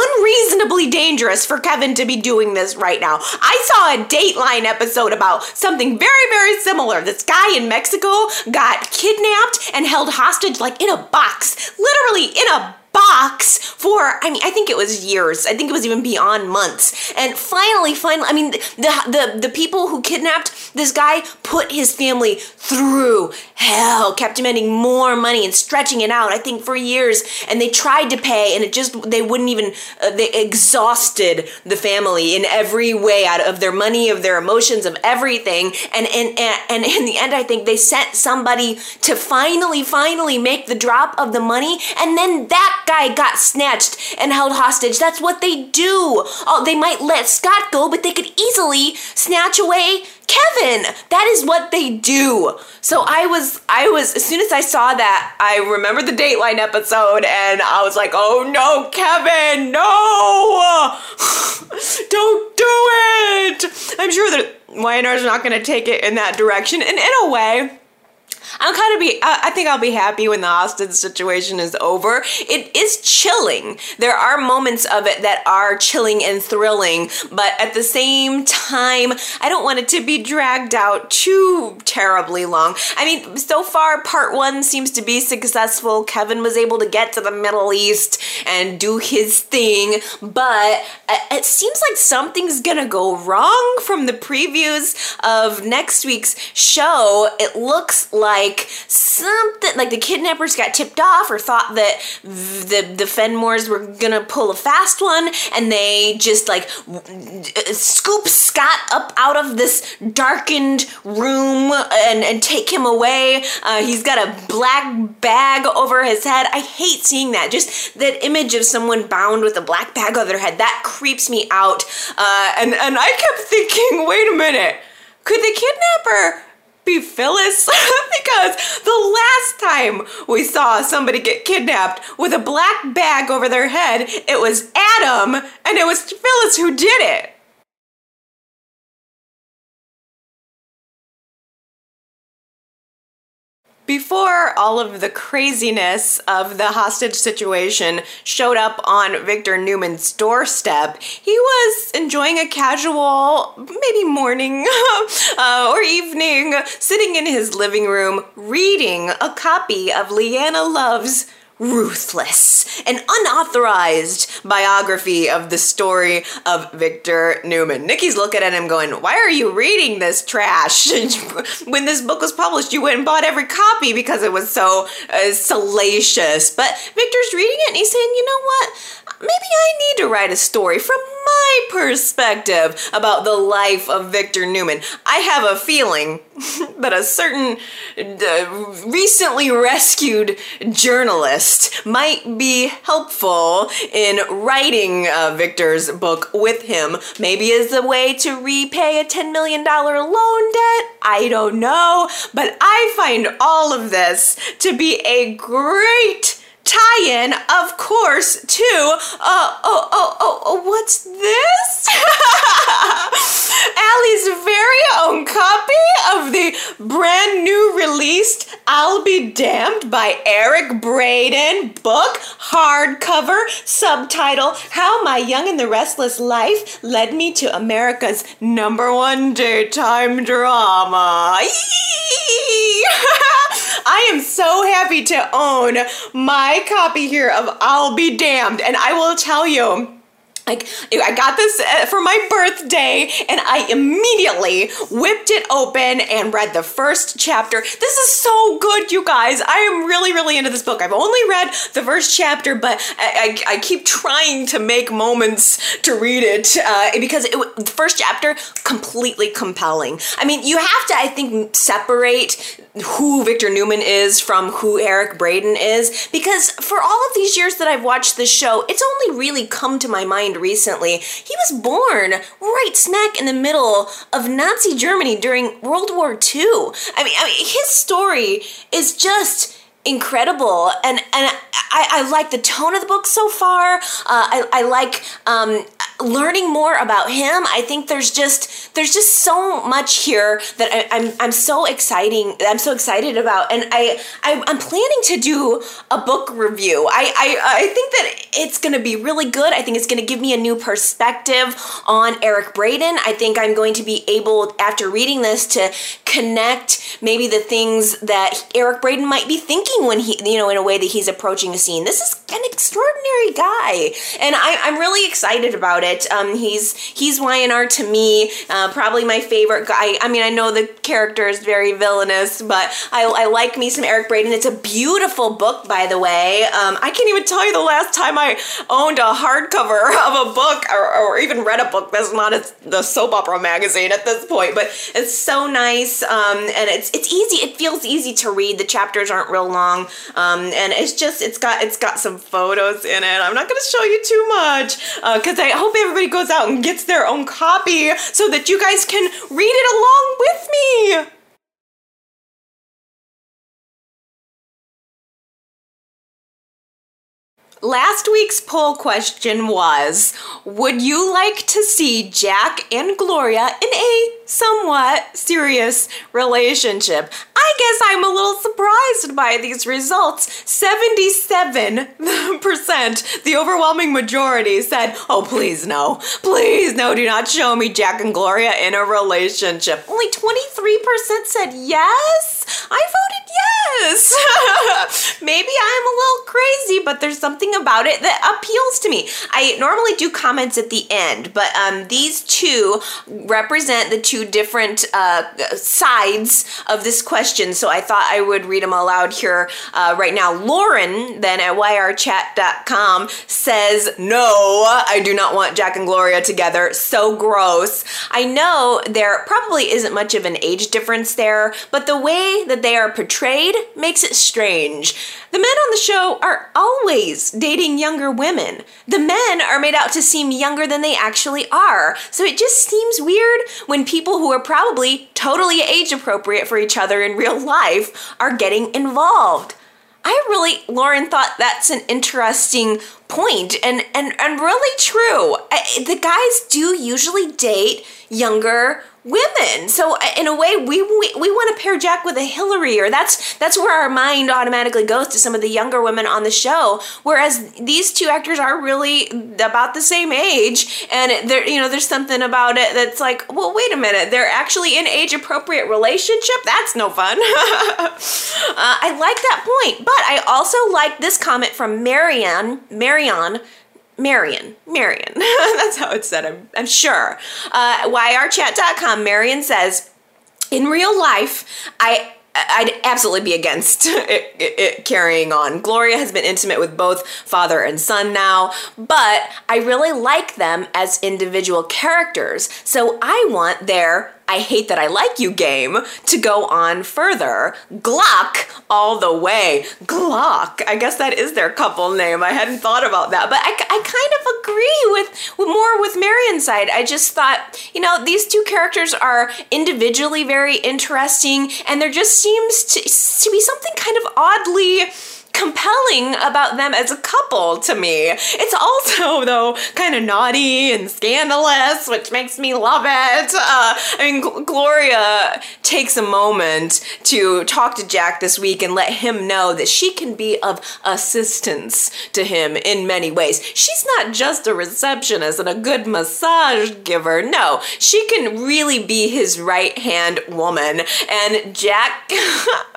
unreasonably dangerous for Kevin to be doing this right now. I saw a Dateline episode about something very, very similar. This guy in Mexico got kidnapped and held hostage like in a box, literally in a box for I mean I think it was years. I think it was even beyond months. And finally, finally, I mean the the the people who kidnapped this guy put his family through hell, kept demanding more money and stretching it out. I think for years, and they tried to pay, and it just they wouldn't even. Uh, they exhausted the family in every way out of their money, of their emotions, of everything. And and and, and in the end, I think they sent somebody to finally, finally make the drop of the money, and then that guy got snatched and held hostage. That's what they do. Oh, they might let Scott go, but they could easily snatch away Kevin. That is what they do. So I was, I was, as soon as I saw that, I remembered the Dateline episode and I was like, oh no, Kevin, no! <sighs> Don't do it! I'm sure that Y&R's not gonna take it in that direction. And in a way, I'm kind of be. I think I'll be happy when the hostage situation is over. It is chilling. There are moments of it that are chilling and thrilling, but at the same time, I don't want it to be dragged out too terribly long. I mean, so far, part one seems to be successful. Kevin was able to get to the Middle East and do his thing, but uh, it seems like something's gonna go wrong from the previews of next week's show. It looks like like something like the kidnappers got tipped off or thought that the the Fenmores were gonna pull a fast one, and they just like scoop Scott up out of this darkened room and and take him away. Uh, he's got a black bag over his head. I hate seeing that. Just that image of someone bound with a black bag over their head that creeps me out. Uh, and and I kept thinking, wait a minute, could the kidnapper? Be Phyllis <laughs> because the last time we saw somebody get kidnapped with a black bag over their head, it was Adam and it was Phyllis who did it. Before all of the craziness of the hostage situation showed up on Victor Newman's doorstep, he was enjoying a casual, maybe morning <laughs> uh, or evening, sitting in his living room reading a copy of Leanna Love's Ruthless, an unauthorized biography of the story of Victor Newman. Nikki's looking at him going, Why are you reading this trash? <laughs> when this book was published, you went and bought every copy because it was so uh, salacious. But Victor's reading it and he's saying, You know what? Maybe I need to write a story from my perspective about the life of Victor Newman. I have a feeling <laughs> that a certain uh, recently rescued journalist might be helpful in writing uh, Victor's book with him. Maybe as a way to repay a $10 million loan debt. I don't know. But I find all of this to be a great tie-in, of course, to uh oh oh oh, oh what's this? <laughs> Allie's very own copy of the brand new released I'll Be Damned by Eric Braeden book, hardcover, subtitle How My Young and the Restless Life Led Me to America's number one daytime drama. <laughs> I am so happy to own my copy here of I'll Be Damned, and I will tell you like I got this uh, for my birthday and I immediately whipped it open and read the first chapter. This is so good, you guys. I am really, really into this book. I've only read the first chapter, but I, I, I keep trying to make moments to read it uh, because it, the first chapter completely compelling. I mean, you have to, I think, separate who Victor Newman is from who Eric Braeden is because for all of these years that I've watched this show, it's only really come to my mind recently. He was born right smack in the middle of Nazi Germany during World War II. I mean, I mean his story is just incredible and and I, I like the tone of the book so far uh, I, I like um, learning more about him i think there's just there's just so much here that I, am I'm, I'm so exciting i'm so excited about. And I, I am planning to do a book review. I, I i think that it's gonna be really good. I think it's gonna give me a new perspective on eric braeden i think i'm going to be able after reading this to connect maybe the things that eric braeden might be thinking when he you know in a way that he's approaching a scene. This is an extraordinary guy. And I, i'm really excited about it it. Um, he's he's Y&R to me, uh, probably my favorite guy. I mean, I know the character is very villainous, but I, I like me some Eric Braeden. It's a beautiful book, by the way. Um, I can't even tell you the last time I owned a hardcover <laughs> of a book or, or even read a book that's not a, the soap opera magazine at this point. But it's so nice, um, and it's it's easy. It feels easy to read. The chapters aren't real long, um, and it's just it's got it's got some photos in it. I'm not going to show you too much because uh, I hope everybody goes out and gets their own copy so that you guys can read it along with me. Last week's poll question was Would you like to see Jack and Gloria in a somewhat serious relationship? I guess I'm a little surprised by these results. 77%, the overwhelming majority, said, Oh, please no. Please no, do not show me Jack and Gloria in a relationship. Only 23% said yes. I voted yes. <laughs> Maybe I'm a little crazy, but there's something about it that appeals to me. I normally do comments at the end, but um, these two represent the two different uh, sides of this question, so I thought I would read them aloud here uh, right now. Lauren, then at yrchat.com, says, No, I do not want Jack and Gloria together. So gross. I know there probably isn't much of an age difference there, but the way that they are portrayed makes it strange. The men on the show are always dating younger women. The men are made out to seem younger than they actually are. So it just seems weird when people who are probably totally age appropriate for each other in real life are getting involved. I really, Lauren, thought that's an interesting point and and and really true. I, the guys do usually date younger women. So uh, in a way, we we, we want to pair Jack with a Hillary, or that's that's where our mind automatically goes to some of the younger women on the show. Whereas these two actors are really about the same age, and there you know there's something about it that's like, well, wait a minute, they're actually in age appropriate relationship. That's no fun. <laughs> uh, I like that point, but I also like this comment from Marianne. Marianne Marion. Marion. <laughs> That's how it's said, I'm, I'm sure. Uh, YRChat.com, Marion says, in real life, I I'd absolutely be against <laughs> it, it, it, carrying on. Gloria has been intimate with both father and son now, but I really like them as individual characters. So I want their I hate that I like you game to go on further. Glock all the way. Glock. I guess that is their couple name. I hadn't thought about that. But I, I kind of agree with, with more with Marion's side. I just thought, you know, these two characters are individually very interesting and there just seems to, to be something kind of oddly compelling about them as a couple to me. It's also, though, kind of naughty and scandalous, which makes me love it. Uh, I mean, G- Gloria takes a moment to talk to Jack this week and let him know that she can be of assistance to him in many ways. She's not just a receptionist and a good massage giver. No, she can really be his right hand woman. And Jack. <laughs>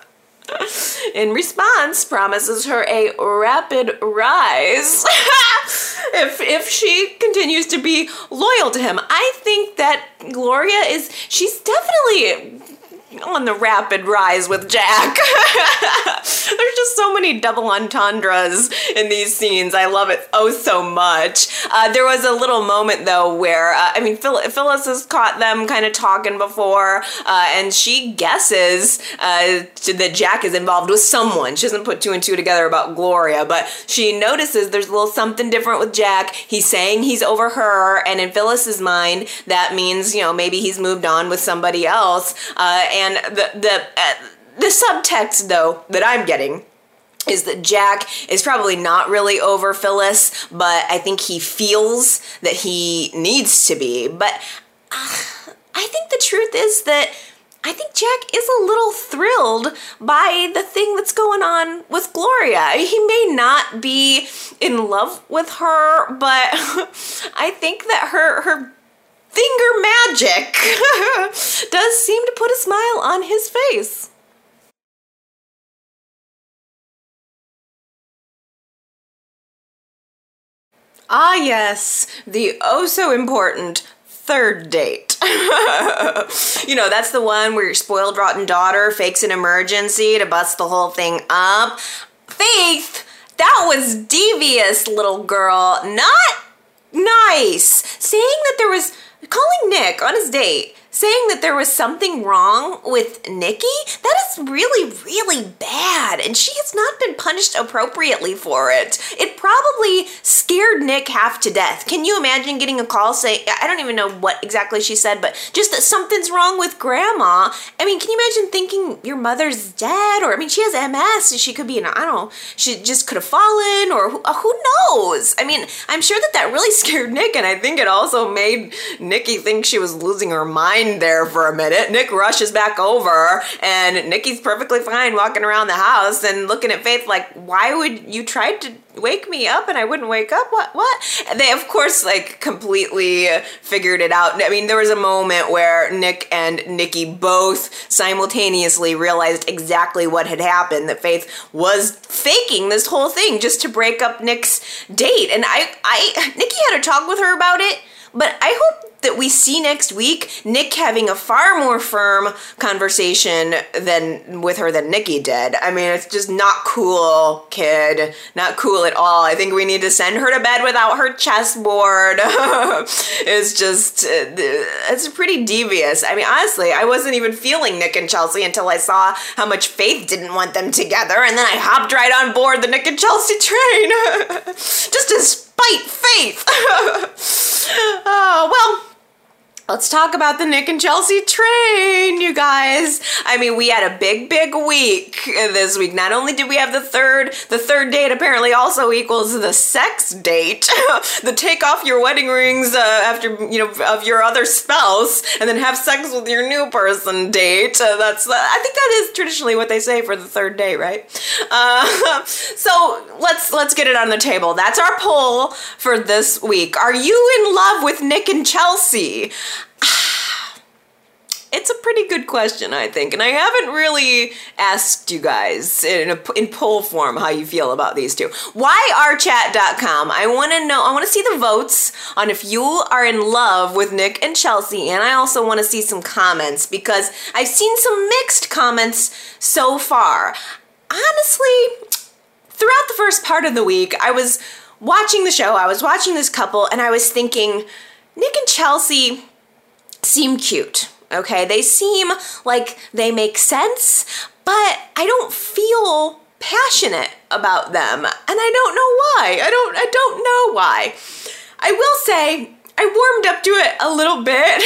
<laughs> in response, promises her a rapid rise <laughs> if if she continues to be loyal to him. I think that Gloria is she's definitely on the rapid rise with Jack. <laughs> There's just so many double entendres in these scenes. I love it oh so much. Uh, there was a little moment though where uh, I mean Phyllis has caught them kind of talking before, uh, and she guesses uh, that Jack is involved with someone. She doesn't put two and two together about Gloria, but she notices there's a little something different with Jack. He's saying he's over her, and in Phyllis's mind, that means you know maybe he's moved on with somebody else. Uh, and the the uh, the subtext though that I'm getting is that Jack is probably not really over Phyllis, but I think he feels that he needs to be. But uh, I think the truth is that I think Jack is a little thrilled by the thing that's going on with Gloria. He may not be in love with her, but <laughs> I think that her her finger magic <laughs> does seem to put a smile on his face. Ah, yes, the oh so important third date. <laughs> you know, that's the one where your spoiled, rotten daughter fakes an emergency to bust the whole thing up. Faith, that was devious, little girl. Not nice. Saying that there was calling Nick on his date saying that there was something wrong with Nikki, that is really, really bad. And she has not been punished appropriately for it. It probably scared Nick half to death. Can you imagine getting a call saying, I don't even know what exactly she said, but just that something's wrong with grandma? I mean, can you imagine thinking your mother's dead? Or, I mean, she has MS. and She could be in, I don't know, she just could have fallen, or who, uh, who knows? I mean, I'm sure that that really <laughs> scared Nick, and I think it also made Nikki think she was losing her mind there for a minute. Nick rushes back over, and Nikki's perfectly fine walking around the house and looking at Faith like, "Why would you try to wake me up and I wouldn't wake up? What? What?" And they, of course, like completely figured it out. I mean, there was a moment where Nick and Nikki both simultaneously realized exactly what had happened. That Faith was faking this whole thing just to break up Nick's date, and I, I, Nikki had a talk with her about it. But I hope that we see next week Nick having a far more firm conversation than with her than Nikki did. I mean, it's just not cool, kid. Not cool at all. I think we need to send her to bed without her chessboard. <laughs> it's just, uh, it's pretty devious. I mean, honestly, I wasn't even feeling Nick and Chelsea until I saw how much Faith didn't want them together, and then I hopped right on board the Nick and Chelsea train. <laughs> just to spite Faith. <laughs> oh, well. Let's talk about the Nick and Chelsea train, you guys. I mean, we had a big, big week this week. Not only did we have the third, the third date apparently also equals the sex date. <laughs> the take off your wedding rings uh, after, you know, of your other spouse and then have sex with your new person date. Uh, that's, uh, I think that is traditionally what they say for the third date, right? Uh, <laughs> so let's, let's get it on the table. That's our poll for this week. Are you in love with Nick and Chelsea? Ah, it's a pretty good question, I think, and I haven't really asked you guys in a, in poll form how you feel about these two. Why YRChat.com. I want to know. I want to see the votes on if you are in love with Nick and Chelsea, and I also want to see some comments because I've seen some mixed comments so far. Honestly, throughout the first part of the week, I was watching the show. I was watching this couple, and I was thinking, Nick and Chelsea seem cute. Okay, they seem like they make sense, but I don't feel passionate about them, and I don't know why. I don't I don't know why. I will say I warmed up to it a little bit.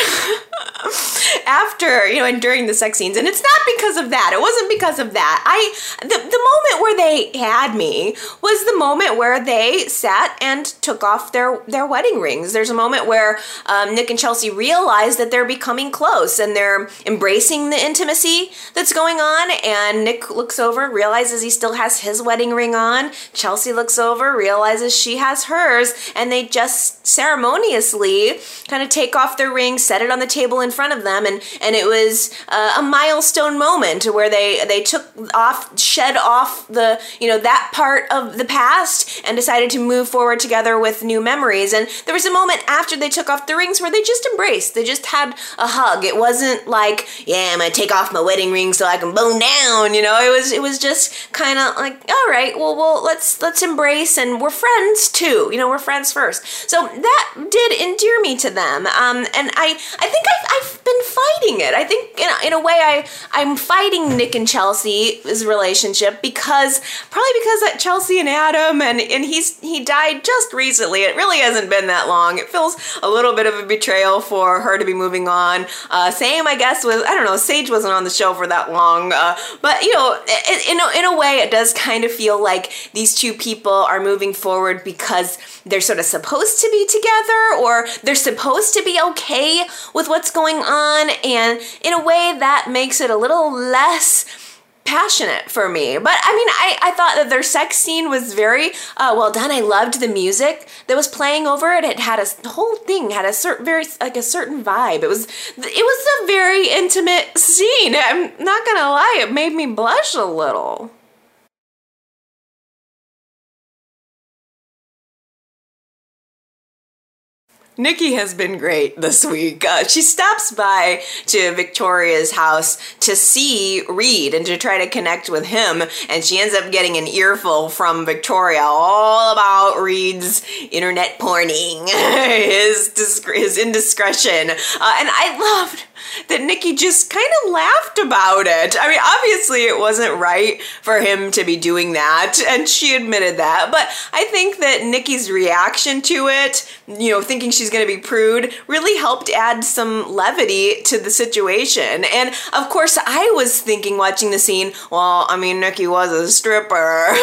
<laughs> after, you know, and during the sex scenes. And it's not because of that. It wasn't because of that. I the, the moment where they had me was the moment where they sat and took off their their wedding rings. There's a moment where um, Nick and Chelsea realize that they're becoming close and they're embracing the intimacy that's going on. And Nick looks over, realizes he still has his wedding ring on. Chelsea looks over, realizes she has hers, and they just ceremoniously kind of take off their ring, set it on the table in front of them, and and it was uh, a milestone moment where they they took off, shed off the you know that part of the past, and decided to move forward together with new memories. And there was a moment after they took off the rings where they just embraced. They just had a hug. It wasn't like, yeah, I'm gonna take off my wedding ring so I can bone down. You know, it was it was just kind of like, all right, well, well, let's let's embrace, and we're friends too. You know, we're friends first. So that did endear me to them, um, and I I think I've, I've been fighting it. I think in a, in a way I I'm fighting Nick and Chelsea's relationship because probably because that Chelsea and Adam and and he's he died just recently. It really hasn't been that long. It feels a little bit of a betrayal for her to be moving on. Uh, same, I guess, with I don't know. Sage wasn't on the show for that long, uh, but you know, in a, in a way, it does kind of feel like these two people are moving forward because they're sort of supposed to be together or they're supposed to be okay with what's going on, and in a way that makes it a little less passionate for me. But I mean, I, I thought that their sex scene was very uh, well done. I loved the music that was playing over it. It had a the whole thing had a certain very like a certain vibe. It was it was a very intimate scene. I'm not gonna lie, it made me blush a little. Nikki has been great this week. Uh, she stops by to Victoria's house to see Reed and to try to connect with him, and she ends up getting an earful from Victoria all about Reed's internet porning, <laughs> his his indiscretion, uh, and I loved that Nikki just kind of laughed about it. I mean, obviously it wasn't right for him to be doing that, and she admitted that. But I think that Nikki's reaction to it, you know, thinking she's going to be prude, really helped add some levity to the situation. And of course, I was thinking watching the scene, well, I mean, Nikki was a stripper, <laughs>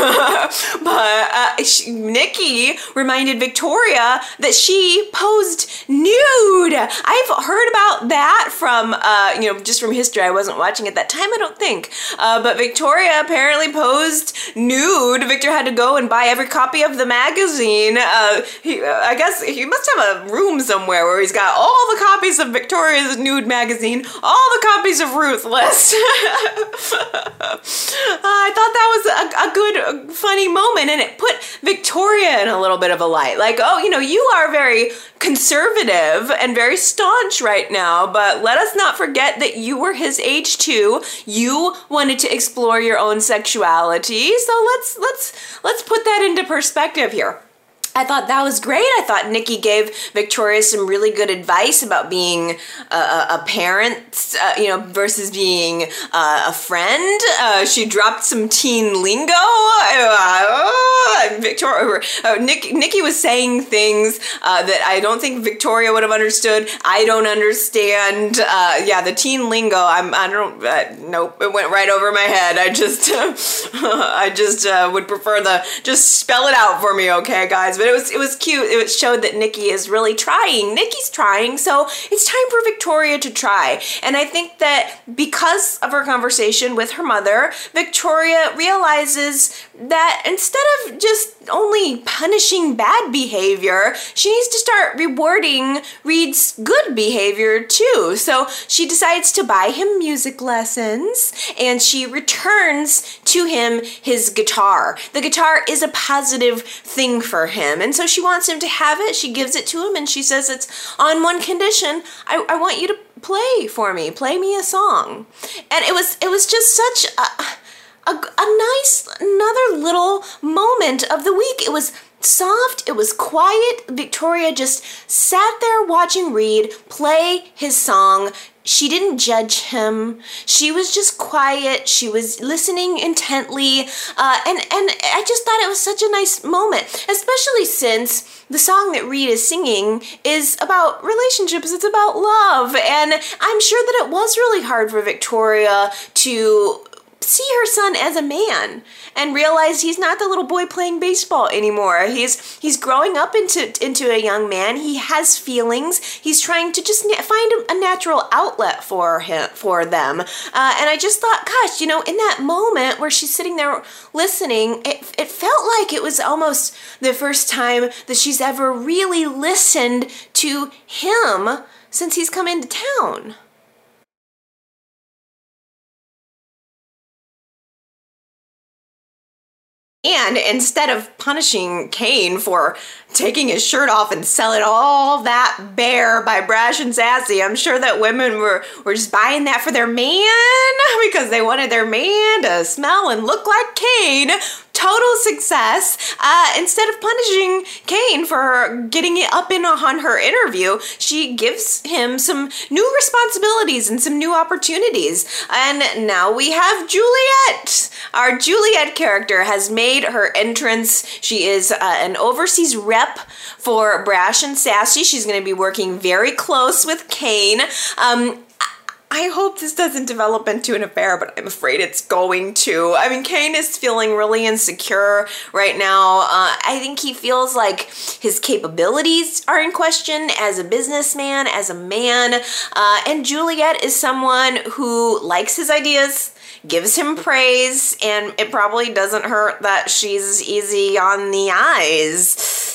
but uh, she, Nikki reminded Victoria that she posed nude. I've heard about that from uh, you know just from history. I wasn't watching at that time, I don't think. Uh, but Victoria apparently posed nude. Victor had to go and buy every copy of the magazine. Uh, he, uh, I guess he must have a room somewhere where he's got all the copies of Victoria's nude magazine, all the copies of Ruthless. <laughs> Uh, I thought that was a, a good, uh, funny moment, and it put Victoria in a little bit of a light. Like, oh, you know, you are very conservative and very staunch right now, but let us not forget that you were his age too. You wanted to explore your own sexuality. So let's let's let's put that into perspective here. I thought that was great. I thought Nikki gave Victoria some really good advice about being a, a parent, uh, you know, versus being uh, a friend. Uh, she dropped some teen lingo. Uh, Victoria, uh, Nick, Nikki was saying things uh, that I don't think Victoria would have understood. I don't understand. yeah, the teen lingo. I'm. I don't. nope. It went right over my head. I just. <laughs> I just would prefer the. Just spell it out for me, okay, guys but it was it was cute. It showed that Nikki is really trying. Nikki's trying, so it's time for Victoria to try. And I think that because of her conversation with her mother, Victoria realizes that instead of just only punishing bad behavior, she needs to start rewarding Reed's good behavior too. So she decides to buy him music lessons and she returns to him his guitar. The guitar is a positive thing for him. And so she wants him to have it. She gives it to him and she says it's on one condition. I, I want you to play for me. Play me a song. And it was it was just such a a, a nice another little moment of the week. It was soft, it was quiet. Victoria just sat there watching Reed play his song. She didn't judge him. She was just quiet. She was listening intently. Uh, and, and I just thought it was such a nice moment, especially since the song that Reed is singing is about relationships. It's about love. And I'm sure that it was really hard for Victoria to see her son as a man and realize he's not the little boy playing baseball anymore. He's he's growing up into into a young man. He has feelings. He's trying to just find a, natural outlet for him for them. Uh, and I just thought, gosh, you know, in that moment where she's sitting there listening, it it felt like it was almost the first time that she's ever really listened to him since he's come into town. And instead of punishing Kane for taking his shirt off and selling all that bare by Brash and Sassy, I'm sure that women were, were just buying that for their man <laughs> because they wanted their man to smell and look like Kane total success. Uh, instead of punishing Kane for getting it up in on her interview, she gives him some new responsibilities and some new opportunities. And now we have Juliet. Our Juliet character has made her entrance. She is uh, an overseas rep for Brash and Sassy. She's going to be working very close with Kane. Um, I hope this doesn't develop into an affair, but I'm afraid it's going to. I mean, Kane is feeling really insecure right now. Uh, I think he feels like his capabilities are in question as a businessman, as a man. Uh, and Juliet is someone who likes his ideas, gives him praise, and it probably doesn't hurt that she's easy on the eyes.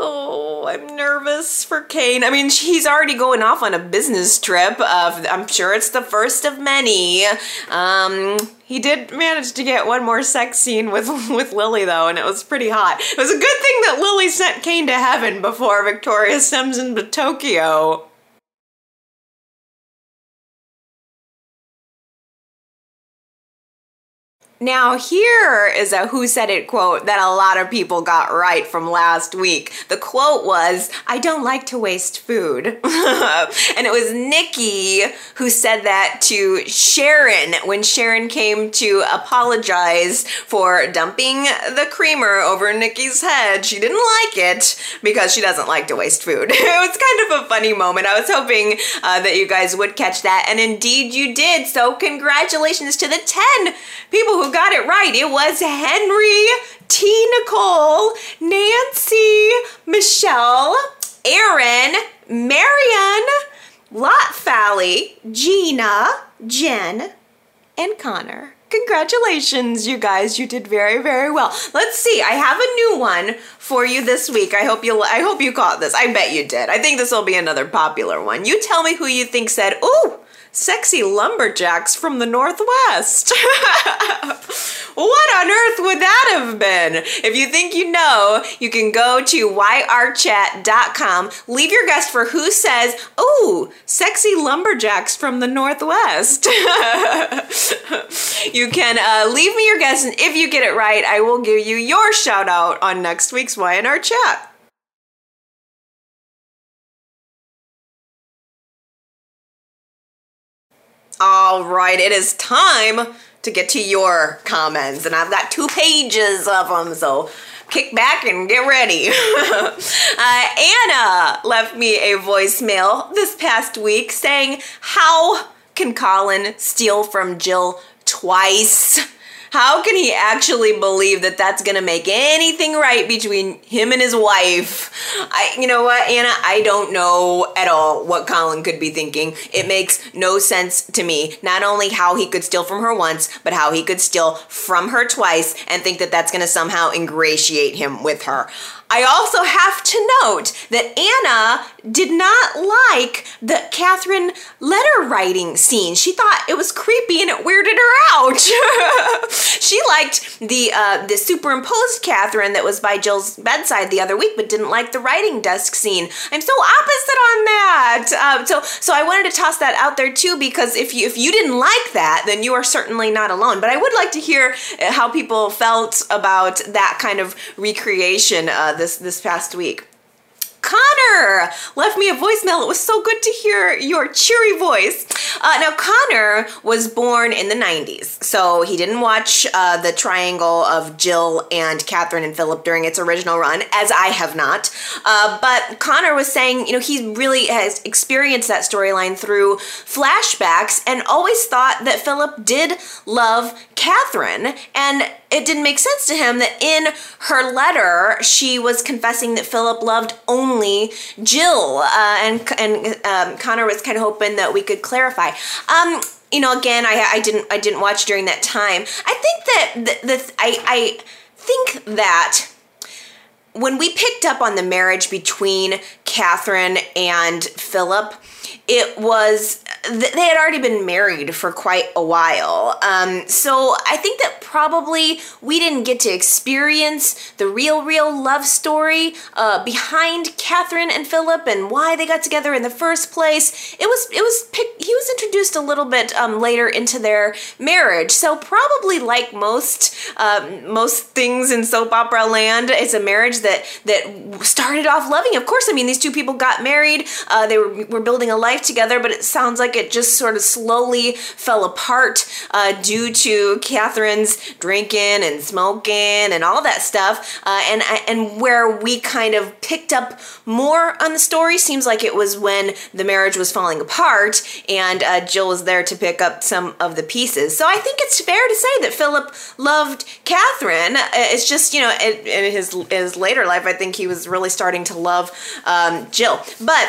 Oh, I'm nervous for Kane. I mean, he's already going off on a business trip. Uh, I'm sure it's the first of many. Um, he did manage to get one more sex scene with <laughs> with Lily though, and it was pretty hot. It was a good thing that Lily sent Kane to heaven before Victoria sends him to Tokyo. Now, here is a Who Said It quote that a lot of people got right from last week. The quote was, I don't like to waste food. <laughs> and it was Nikki who said that to Sharon when Sharon came to apologize for dumping the creamer over Nikki's head. She didn't like it because she doesn't like to waste food. <laughs> it was kind of a funny moment. I was hoping uh, that you guys would catch that, and indeed you did. So, congratulations to the 10 people who got it right. It was Henry, T. Nicole, Nancy, Michelle, Aaron, Marion, Lot Fally, Gina, Jen, and Connor. Congratulations, you guys. You did very, very well. Let's see. I have a new one for you this week. I hope you I hope you caught this. I bet you did. I think this will be another popular one. You tell me who you think said, "Ooh, sexy lumberjacks from the Northwest. <laughs> what on earth would that have been? If you think you know, you can go to yrchat.com, leave your guess for who says, Oh, sexy lumberjacks from the Northwest. <laughs> you can uh, leave me your guess, and if you get it right, I will give you your shout out on next week's Y&R chat. All right, it is time to get to your comments, and I've got two pages of them, so kick back and get ready. <laughs> uh, Anna left me a voicemail this past week saying, How can Colin steal from Jill twice? How can he actually believe that that's going to make anything right between him and his wife? I, you know what, Anna, I don't know at all what Colin could be thinking. It makes no sense to me. Not only how he could steal from her once, but how he could steal from her twice and think that that's going to somehow ingratiate him with her. I also have to note that Anna did not like the Catherine letter writing scene. She thought it was creepy and it weirded her out. <laughs> she liked the uh, the superimposed Catherine that was by Jill's bedside the other week, but didn't like the writing desk scene. I'm so opposite on that. Uh, so so I wanted to toss that out there too because if you if you didn't like that, then you are certainly not alone. But I would like to hear uh, how people felt about that kind of recreation uh, this this past week. Connor left me a voicemail. It was so good to hear your cheery voice. Uh, now, Connor was born in the 90s, so he didn't watch uh, the triangle of Jill and Catherine and Philip during its original run, as I have not. Uh, but Connor was saying, you know, he really has experienced that storyline through flashbacks and always thought that Philip did love Catherine. And it didn't make sense to him that in her letter she was confessing that Philip loved only Jill, uh, and and um, Connor was kind of hoping that we could clarify. Um, you know, again, I, I didn't I didn't watch during that time. I think that the, the I I think that when we picked up on the marriage between Catherine and Philip, it was they had already been married for quite a while. Um, so I think that probably we didn't get to experience the real, real love story uh, behind Catherine and Philip and why they got together in the first place. It was it was he was introduced a little bit um, later into their marriage. So probably like most um, most things in soap opera land, it's a marriage that that started off loving. Of course, I mean these two people got married. Uh, they were were building a life together, but it sounds like it just sort of slowly fell apart uh, due to Catherine's drinking and smoking and all that stuff. Uh, and and where we kind of picked up more on the story seems like it was when the marriage was falling apart, and uh, Jill was there to pick up some of the pieces. So I think it's fair to say that Philip loved Catherine. Uh, it's just you know in, in his his later life, I think he was really starting to love um, Jill, but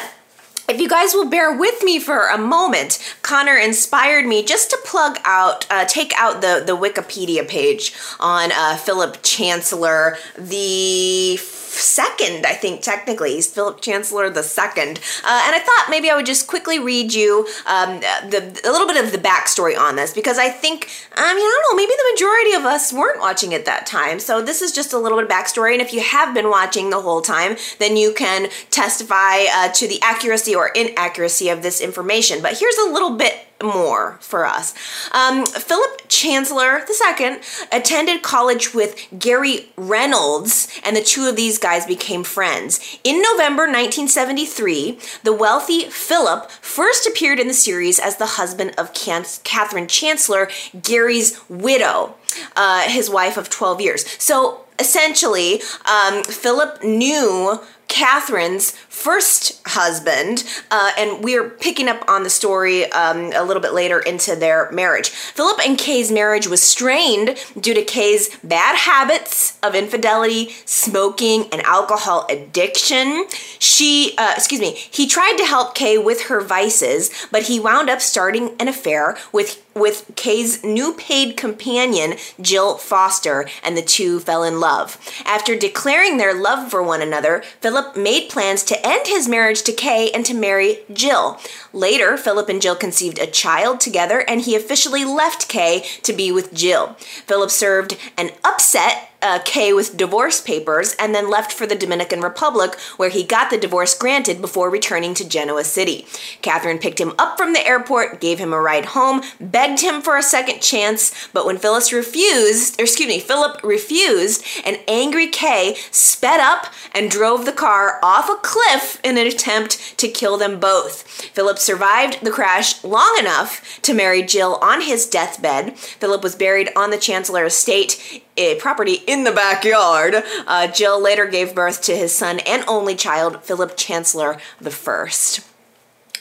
if you guys will bear with me for a moment, Connor inspired me just to plug out, uh, take out the, the Wikipedia page on uh, Philip Chancellor, the second, I think technically. He's Philip Chancellor the second. Uh, and I thought maybe I would just quickly read you um, the a little bit of the backstory on this because I think I mean I don't know maybe the majority of us weren't watching at that time. So this is just a little bit of backstory. And if you have been watching the whole time, then you can testify uh, to the accuracy or inaccuracy of this information. But here's a little bit more for us. Um, Philip Chancellor II attended college with Gary Reynolds, and the two of these guys became friends. In November 1973, the wealthy Philip first appeared in the series as the husband of Catherine Chancellor, Gary's widow, uh, his wife of 12 years. So essentially, um, Philip knew Catherine's first husband, uh, and we're picking up on the story um, a little bit later into their marriage. Philip and Kay's marriage was strained due to Kay's bad habits of infidelity, smoking, and alcohol addiction. She, uh, excuse me, he tried to help Kay with her vices, but he wound up starting an affair with with Kay's new paid companion, Jill Foster, and the two fell in love. After declaring their love for one another, Philip made plans to end his marriage to Kay and to marry Jill. Later, Philip and Jill conceived a child together, and he officially left Kay to be with Jill. Philip served an upset uh, Kay with divorce papers and then left for the Dominican Republic, where he got the divorce granted before returning to Genoa City. Catherine picked him up from the airport, gave him a ride home, begged him for a second chance, but when Phyllis refused, or excuse me, Philip refused, an angry Kay sped up and drove the car off a cliff in an attempt to kill them both. Philip survived the crash long enough to marry Jill on his deathbed. Philip was buried on the Chancellor estate a property in the backyard. Uh, Jill later gave birth to his son and only child, Philip Chancellor the First.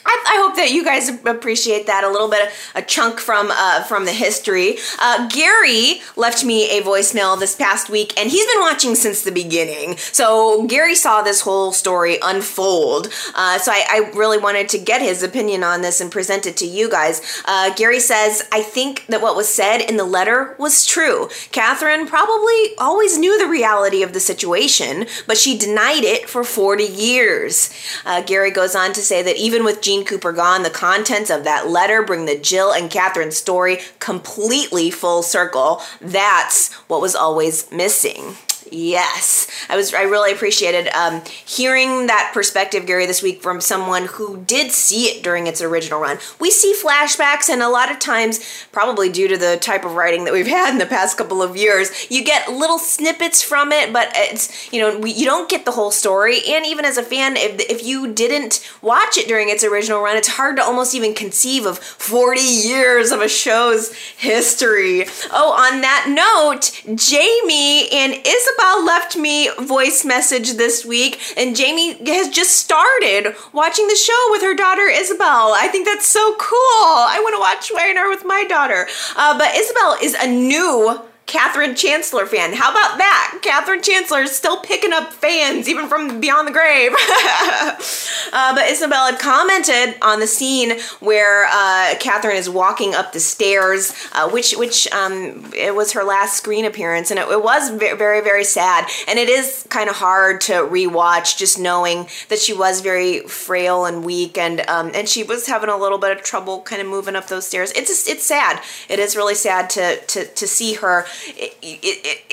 I, I, hope that you guys appreciate that a little bit, a chunk from uh, from the history. Uh, Gary left me a voicemail this past week, and he's been watching since the beginning. So Gary saw this whole story unfold. Uh, so I, I, really wanted to get his opinion on this and present it to you guys. Uh, Gary says, "I think that what was said in the letter was true. Catherine probably always knew the reality of the situation, but she denied it for 40 years." Uh, Gary goes on to say that even with Jeanne Cooper gone, the contents of that letter bring the Jill and Catherine story completely full circle. That's what was always missing. Yes, I was. I really appreciated um, hearing that perspective, Gary, this week from someone who did see it during its original run. We see flashbacks, and a lot of times, probably due to the type of writing that we've <laughs> had in the past couple of years, you get little snippets from it, but it's you know we, you don't get the whole story. And even as a fan, if if you didn't watch it during its original run, it's hard to almost even conceive of forty years of a show's history. Oh, on that note, Jamie and Isabel Isabel left me voice message this week, and Jamie has just started watching the show with her daughter Isabel. I think that's so cool. I want to watch Y&R with my daughter. Uh, but Isabel is a new Catherine Chancellor fan. How about that? Catherine Chancellor is still picking up fans even from beyond the grave. <laughs> uh, but Isabel had commented on the scene where uh, Catherine is walking up the stairs, uh, which which um, it was her last screen appearance, and it, it was very very sad. And it is kind of hard to rewatch, just knowing that she was very frail and weak, and um, and she was having a little bit of trouble kind of moving up those stairs. It's it's sad. It is really sad to to to see her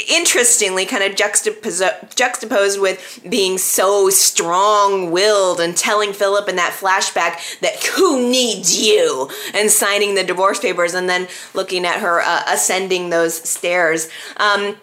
interestingly kind of juxtaposed, juxtaposed with being so strong-willed and telling Philip in that flashback that who needs you and signing the divorce papers and then looking at her uh, ascending those stairs. Um,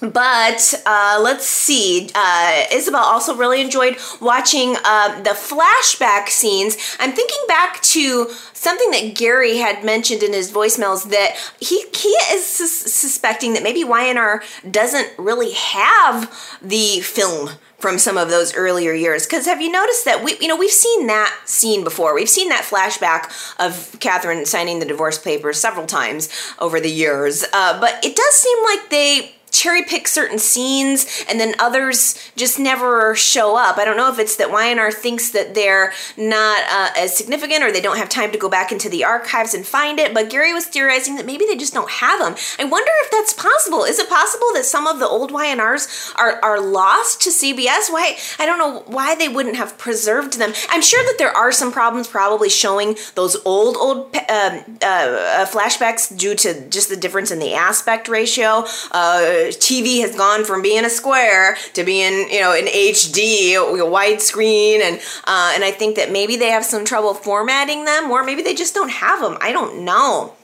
but uh, let's see. Uh, Isabel also really enjoyed watching uh, the flashback scenes. I'm thinking back to something that Gary had mentioned in his voicemails that he he is sus- suspecting that maybe Y&R doesn't really have the film from some of those earlier years because have you noticed that we you know we've seen that scene before we've seen that flashback of catherine signing the divorce papers several times over the years uh, but it does seem like they cherry pick certain scenes and then others just never show up. I don't know if it's that Y&R thinks that they're not uh, as significant or they don't have time to go back into the archives and find it, but Gary was theorizing that maybe they just don't have them. I wonder if that's possible. Is it possible that some of the old Y&Rs are, are lost to CBS? Why? I don't know why they wouldn't have preserved them. I'm sure that there are some problems probably showing those old, old uh, uh, flashbacks due to just the difference in the aspect ratio. Uh, TV has gone from being a square to being, you know, an HD, widescreen, and uh, and I think that maybe they have some trouble formatting them, or maybe they just don't have them. I don't know.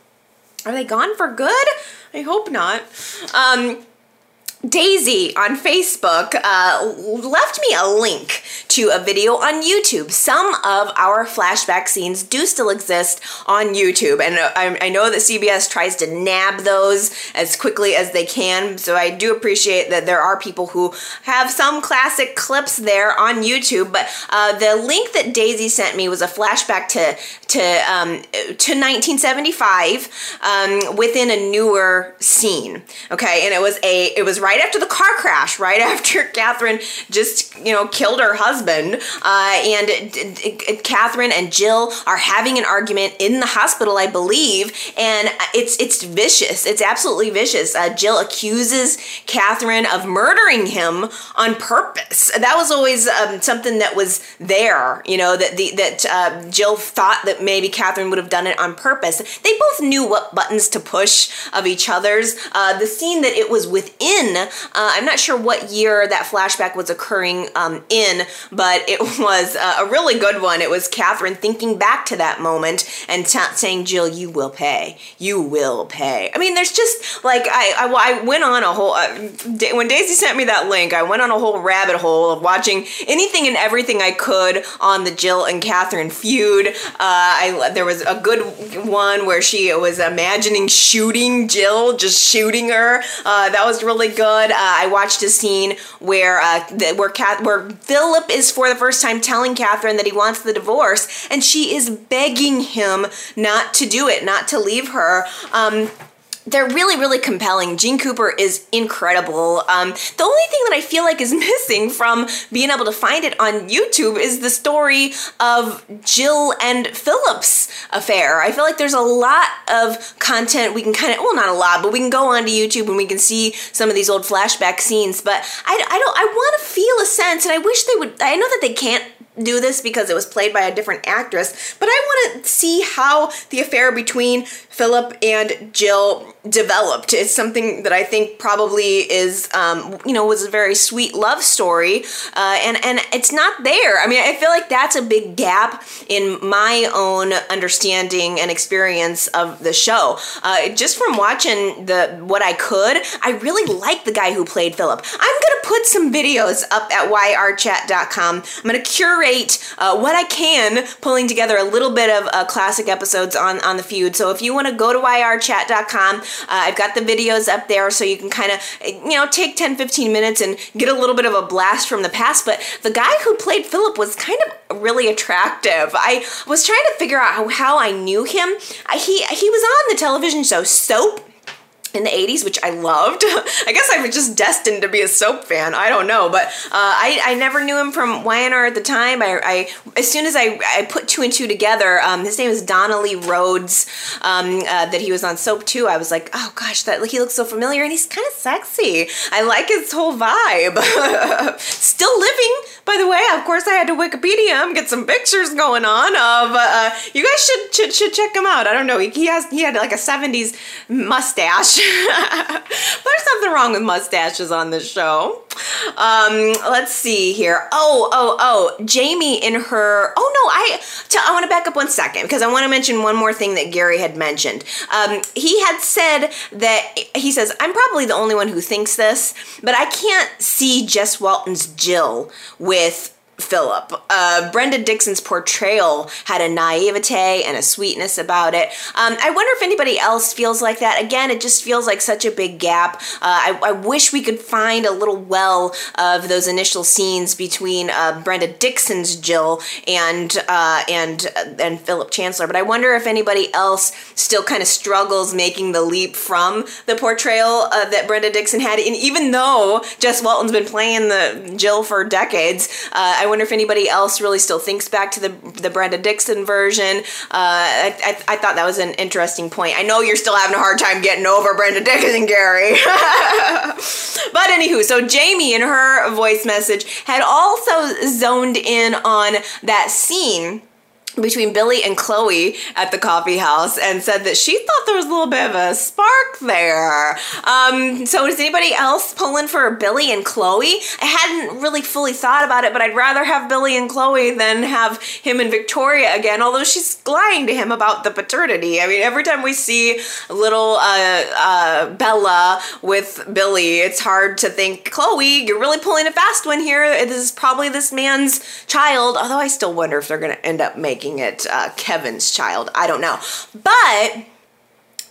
Are they gone for good? I hope not. Um, Daisy on Facebook uh, left me a link to a video on YouTube. Some of our flashback scenes do still exist on YouTube, and I, I, know that CBS tries to nab those as quickly as they can. So I do appreciate that there are people who have some classic clips there on YouTube. But uh, the link that Daisy sent me was a flashback to to um, to 1975 um, within a newer scene. Okay, and it was a it was right after the car crash, right <laughs> after Catherine just, you know, killed her husband. Uh, and Catherine and Jill are having an argument in the hospital, I believe. And it's, it's vicious. It's absolutely vicious. Uh, Jill accuses Catherine of murdering him on purpose. That was always um, something that was there, you know, that, the, that uh, Jill thought that maybe Catherine would have done it on purpose. They both knew what buttons to push of each other's. Uh, the scene that it was within uh, I'm not sure what year that flashback was occurring um, in, but it <laughs> was uh, a really good one. It was Catherine thinking back to that moment and t- saying, Jill, you will pay. You will pay. I mean, there's just like, I, I, I went on a whole, uh, when Daisy sent me that link, I went on a whole rabbit hole of watching anything and everything I could on the Jill and Catherine feud. Uh, I, there was a good one where she was imagining shooting Jill, just shooting her. Uh, that was really good. Good. Uh, I watched a scene where uh, where Kath- where Philip is for the first time telling Catherine that he wants the divorce, and she is begging him not to do it, not to leave her. Um, they're really, really compelling. Jeanne Cooper is incredible. Um, the only thing that I feel like is <laughs> missing from being able to find it on YouTube is the story of Jill and Philip's affair. I feel like there's a lot of content we can kind of, well, not a lot, but we can go onto YouTube and we can see some of these old flashback scenes. But I, I don't, I want to feel a sense, and I wish they would, I know that they can't do this because it was played by a different actress, but I want to see how the affair between Philip and Jill developed. It's something that I think probably is, um, you know, was a very sweet love story, uh, and and it's not there. I mean, I feel like that's a big gap in my own understanding and experience of the show. Uh, just from watching the what I could, I really like the guy who played Philip. I'm gonna put some videos up at yrchat.com. I'm gonna curate uh, what I can, pulling together a little bit of uh, classic episodes on on the feud. So if you want to go to yrchat.com. Uh, I've got the videos up there so you can kind of, you know, take 10, 15 minutes and get a little bit of a blast from the past. But the guy who played Philip was kind of really attractive. I was trying to figure out how, how I knew him. I, he, he was on the television show Soap in the 80s, which I loved. <laughs> I guess I was just destined to be a soap fan. I don't know, but uh, I, I never knew him from Y&R at the time. I, I as soon as I, I put two and two together, um, his name is Donnelly Rhodes. Um, uh, that he was on Soap too. I was like, oh gosh, that he looks so familiar, and he's kind of sexy. I like his whole vibe. <laughs> Still living, by the way. Of course, I had to Wikipedia him, get some pictures going on of. Uh, uh you guys should, should should check him out. I don't know. He, he has he had like a 70s mustache. <laughs> There's something wrong with mustaches on this show. Um, let's see here. Oh, oh, oh, Jamie in her. Oh no, I. T- I want to back up one second because I want to mention one more thing that Gary had mentioned. Um, he had said that he says I'm probably the only one who thinks this, but I can't see Jess Walton's Jill with Philip. Uh, Brenda Dixon's portrayal had a naivete and a sweetness about it. Um, I wonder if anybody else feels like that. Again, it just feels like such a big gap. Uh, I, I, wish we could find a little well of those initial scenes between uh, Brenda Dixon's Jill and uh, and uh, and Philip Chancellor. But I wonder if anybody else still kind of struggles making the leap from the portrayal uh, that Brenda Dixon had. And even though Jess Walton's been playing the Jill for decades, I I wonder if anybody else really still thinks back to the the Brenda Dixon version. Uh, I, I, I, thought that was an interesting point. I know you're still having a hard time getting over Brenda Dixon, Gary. <laughs> but anywho, so Jamie in her voice message had also zoned in on that scene between Billy and Chloe at the coffee house and said that she thought there was a little bit of a spark there. Um, so is anybody else pulling for Billy and Chloe? I hadn't really fully thought about it, but I'd rather have Billy and Chloe than have him and Victoria again, although she's lying to him about the paternity. I mean, every time we see little uh, uh, Bella with Billy, it's hard to think, Chloe, you're really pulling a fast one here. This is probably this man's child, although I still wonder if they're going to end up making making it uh, Kevin's child. I don't know. But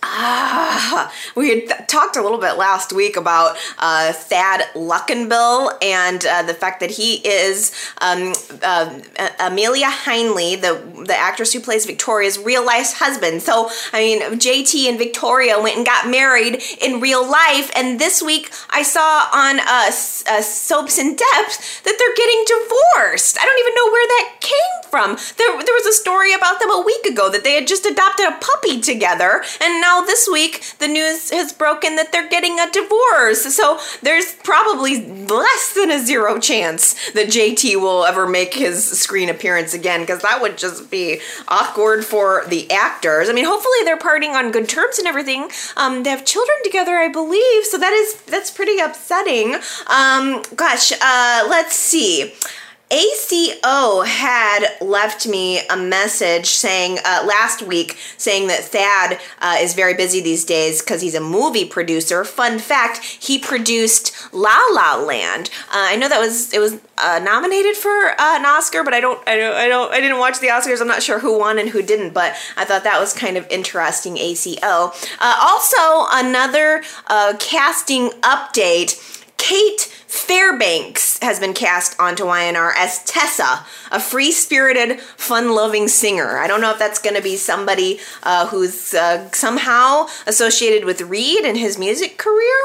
Ah, we had talked a little bit last week about uh, Thad Luckenbill and uh, the fact that he is um, uh, Amelia Heinle, the the actress who plays Victoria's real life husband. So, I mean, JT and Victoria went and got married in real life, and this week I saw on uh, uh, Soaps in Depth that they're getting divorced. I don't even know where that came from. There, there was a story about them a week ago that they had just adopted a puppy together, and now this week the news has broken that they're getting a divorce. So there's probably less than a zero chance that JT will ever make his screen appearance again because that would just be awkward for the actors. I mean, hopefully they're parting on good terms and everything. Um, they have children together, I believe, so that is that's pretty upsetting. Um, gosh, uh, let's see. ACO had left me a message saying uh, last week saying that Thad uh, is very busy these days because he's a movie producer. Fun fact: he produced La La Land. Uh, I know that was it was uh, nominated for uh, an Oscar, but I don't, I don't, I don't, I didn't watch the Oscars. I'm not sure who won and who didn't, but I thought that was kind of interesting. ACO. Uh, also, another casting update. Cait Fairbanks has been cast onto Y&R as Tessa, a free spirited, fun loving singer. I don't know if that's going to be somebody uh, who's uh, somehow associated with Reed and his music career.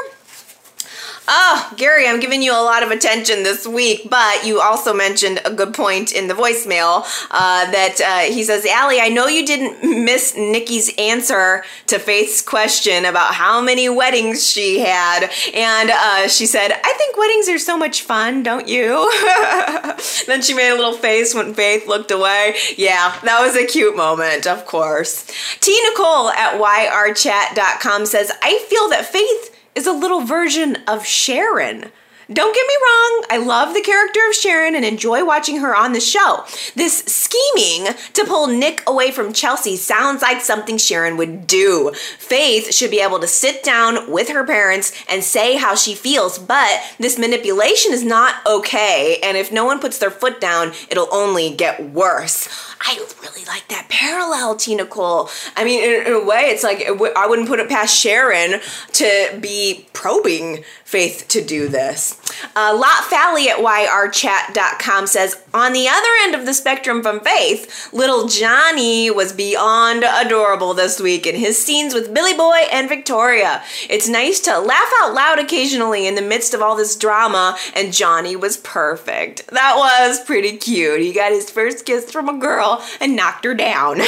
Oh, Gary, I'm giving you a lot of attention this week, but you also mentioned a good point in the voicemail uh, that uh, he says, Allie, I know you didn't miss Nikki's answer to Faith's question about how many weddings she had. And uh, she said, I think weddings are so much fun, don't you? <laughs> then she made a little face when Faith looked away. Yeah, that was a cute moment, of course. T. Nicole at yrchat.com says, I feel that Faith is a little version of Sharon. Don't get me wrong, I love the character of Sharon and enjoy watching her on the show. This scheming to pull Nick away from Chelsea sounds like something Sharon would do. Faith should be able to sit down with her parents and say how she feels, but this manipulation is not okay, and if no one puts their foot down, it'll only get worse. I really like that parallel, T. Nicole. I mean, in, in a way, it's like I wouldn't put it past Sharon to be probing Faith to do this. Uh, Lot Fally at yrchat.com says, on the other end of the spectrum from Faith, little Johnny was beyond adorable this week in his scenes with Billy Boy and Victoria. It's nice to laugh out loud occasionally in the midst of all this drama, and Johnny was perfect. That was pretty cute. He got his first kiss from a girl and knocked her down.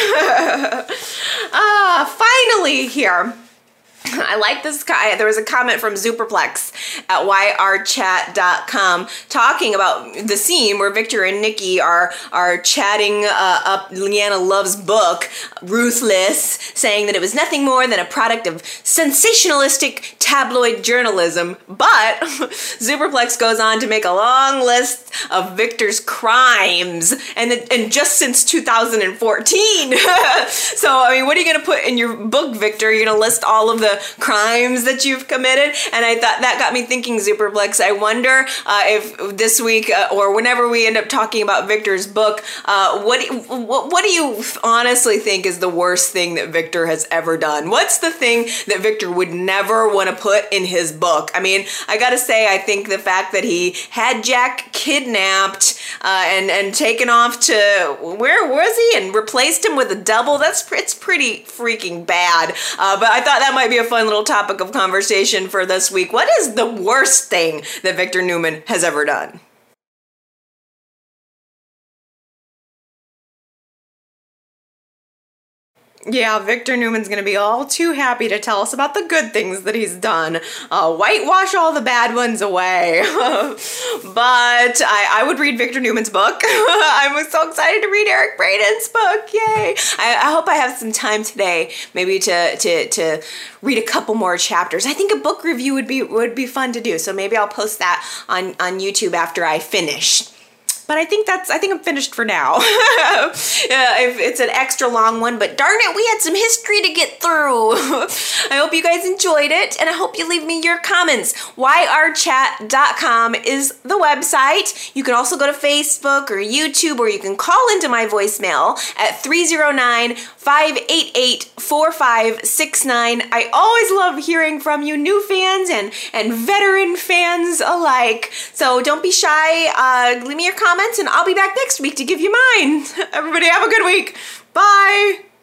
ah, <laughs> finally here. <laughs> I like this guy. There was a comment from Superplex at yrchat.com talking about the scene where Victor and Nikki are are chatting uh, up Leanna Love's book, Ruthless, saying that it was nothing more than a product of sensationalistic tabloid journalism. But <laughs> Superplex goes on to make a long list of Victor's crimes, and and just since 2014. <laughs> so I mean, what are you going to put in your book, Victor? You're going to list all of the crimes that you've committed. And I thought that got me thinking, Superplex. I wonder uh, if this week uh, or whenever we end up talking about Victor's book, uh, what, what, what do you honestly think is the worst thing that Victor has ever done? What's the thing that Victor would never want to put in his book? I mean, I gotta say, I think the fact that he had Jack kidnapped uh, and and taken off to where was he and replaced him with a double. That's it's pretty freaking bad. Uh, but I thought that might be a fun little topic of conversation for this week. What is the worst thing that Victor Newman has ever done? Yeah, Victor Newman's gonna be all too happy to tell us about the good things that he's done. Uh, whitewash all the bad ones away. <laughs> but I, I, would read Victor Newman's book. <laughs> I'm so excited to read Eric Braeden's book. Yay! I, I, hope I have some time today, maybe to to to read a couple more chapters. I think a book review would be would be fun to do. So maybe I'll post that on on YouTube after I finish but I think that's I think I'm finished for now. <laughs> yeah, it's an extra long one, but darn it, we had some history to get through. <laughs> I hope you guys enjoyed it, and I hope you leave me your comments. yrchat.com is the website. You can also go to Facebook or YouTube, or you can call into my voicemail at 309 588 4569. I always love hearing from you, new fans and, and veteran fans alike. So don't be shy. Uh, leave me your comments, and I'll be back next week to give you mine. <laughs> Everybody, have a good week. Bye.